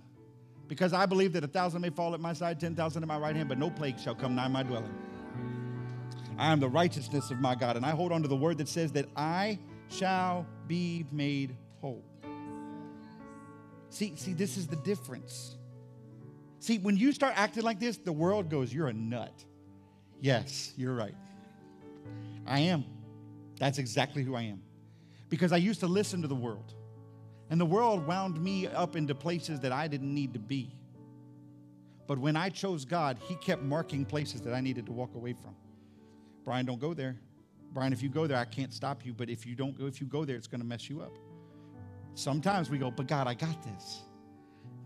Because I believe that a thousand may fall at my side, ten thousand at my right hand, but no plague shall come nigh my dwelling. I am the righteousness of my God. And I hold on to the word that says that I shall be made whole. See, see, this is the difference. See, when you start acting like this, the world goes, You're a nut. Yes, you're right. I am. That's exactly who I am. Because I used to listen to the world, and the world wound me up into places that I didn't need to be. But when I chose God, He kept marking places that I needed to walk away from. Brian, don't go there. Brian, if you go there, I can't stop you. But if you don't go, if you go there, it's going to mess you up. Sometimes we go, but God, I got this.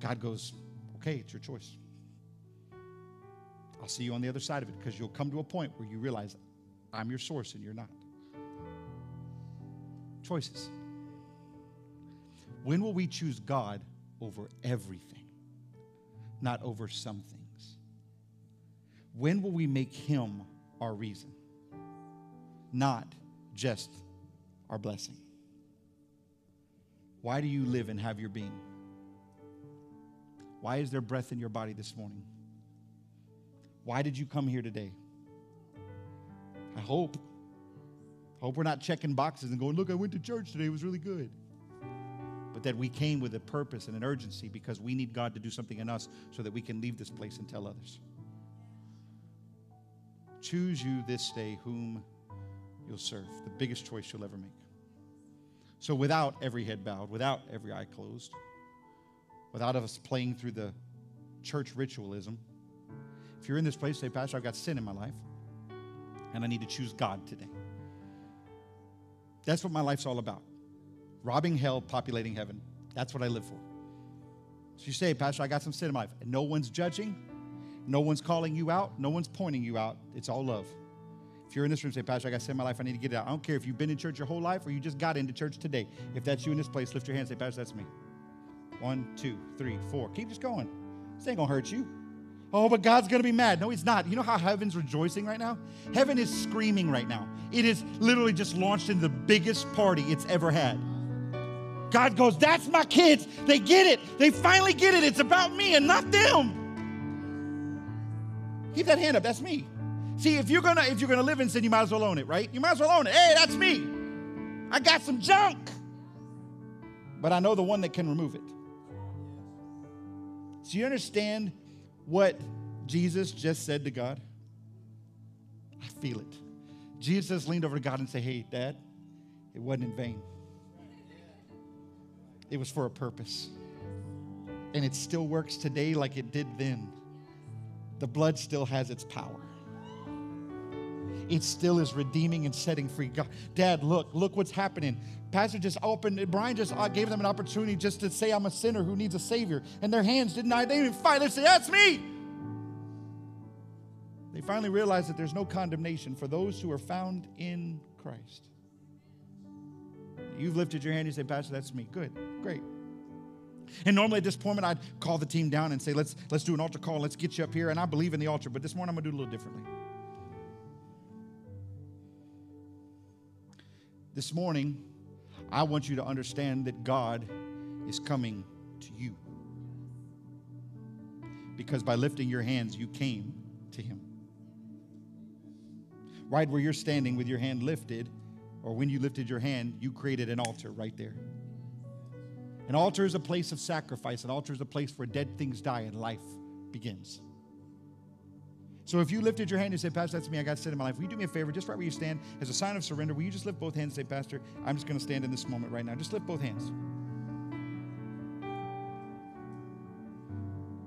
God goes, okay, it's your choice. I'll see you on the other side of it because you'll come to a point where you realize I'm your source and you're not. Choices. When will we choose God over everything, not over some things? When will we make Him our reason, not just our blessing? Why do you live and have your being? Why is there breath in your body this morning? Why did you come here today? I hope. I hope we're not checking boxes and going, look, I went to church today. It was really good. But that we came with a purpose and an urgency because we need God to do something in us so that we can leave this place and tell others. Choose you this day whom you'll serve, the biggest choice you'll ever make. So, without every head bowed, without every eye closed, without us playing through the church ritualism, if you're in this place, say, Pastor, I've got sin in my life, and I need to choose God today. That's what my life's all about. Robbing hell, populating heaven. That's what I live for. So you say, Pastor, I got some sin in my life. And no one's judging, no one's calling you out, no one's pointing you out. It's all love. If you're in this room, say, Pastor, I got sin in my life, I need to get it out. I don't care if you've been in church your whole life or you just got into church today. If that's you in this place, lift your hand say, Pastor, that's me. One, two, three, four. Keep just going. This ain't gonna hurt you. Oh, but God's going to be mad. No, He's not. You know how heaven's rejoicing right now? Heaven is screaming right now. It is literally just launched into the biggest party it's ever had. God goes, That's my kids. They get it. They finally get it. It's about me and not them. Keep that hand up. That's me. See, if you're gonna if you're gonna live in sin, you might as well own it, right? You might as well own it. Hey, that's me. I got some junk. But I know the one that can remove it. So you understand what Jesus just said to God? I feel it. Jesus leaned over to God and said, Hey, Dad, it wasn't in vain. It was for a purpose. And it still works today like it did then. The blood still has its power. It still is redeeming and setting free. God, Dad, look, look what's happening. Pastor just opened, Brian just uh, gave them an opportunity just to say, I'm a sinner who needs a Savior. And their hands didn't, I, they didn't even fight. They said, That's me. They finally realized that there's no condemnation for those who are found in Christ. You've lifted your hand, you say, Pastor, that's me. Good, great. And normally at this point, I'd call the team down and say, let's, let's do an altar call, let's get you up here. And I believe in the altar, but this morning I'm going to do it a little differently. This morning, I want you to understand that God is coming to you. Because by lifting your hands, you came to Him. Right where you're standing with your hand lifted, or when you lifted your hand, you created an altar right there. An altar is a place of sacrifice, an altar is a place where dead things die and life begins. So if you lifted your hand and said, Pastor, that's me, I got sin in my life, will you do me a favor, just right where you stand, as a sign of surrender, will you just lift both hands and say, Pastor, I'm just going to stand in this moment right now. Just lift both hands.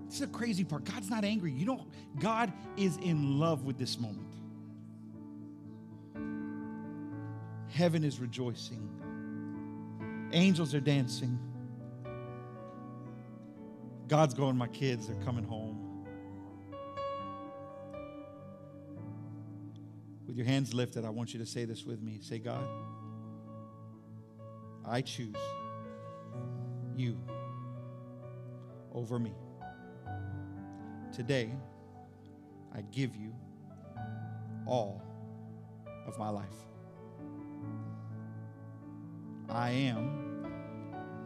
This is a crazy part. God's not angry. You don't, God is in love with this moment. Heaven is rejoicing. Angels are dancing. God's going, my kids are coming home. With your hands lifted, I want you to say this with me. Say, God, I choose you over me. Today, I give you all of my life. I am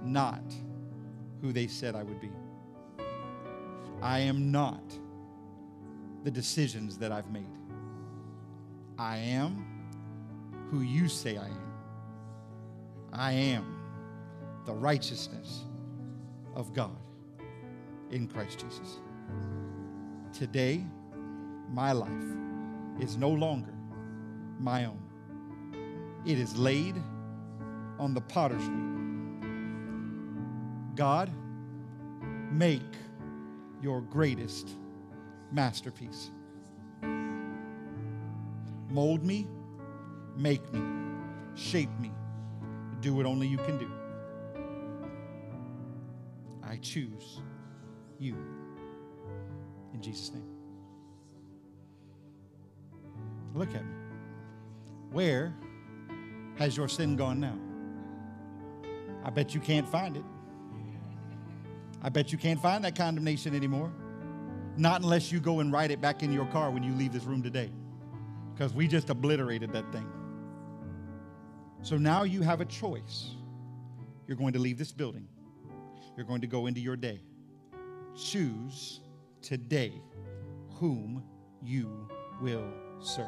not who they said I would be. I am not the decisions that I've made. I am who you say I am. I am the righteousness of God in Christ Jesus. Today, my life is no longer my own. It is laid on the potter's wheel. God, make your greatest masterpiece. Mold me, make me, shape me, do what only you can do. I choose you. In Jesus' name. Look at me. Where has your sin gone now? I bet you can't find it. I bet you can't find that condemnation anymore. Not unless you go and write it back in your car when you leave this room today. Because we just obliterated that thing. So now you have a choice. You're going to leave this building, you're going to go into your day. Choose today whom you will serve.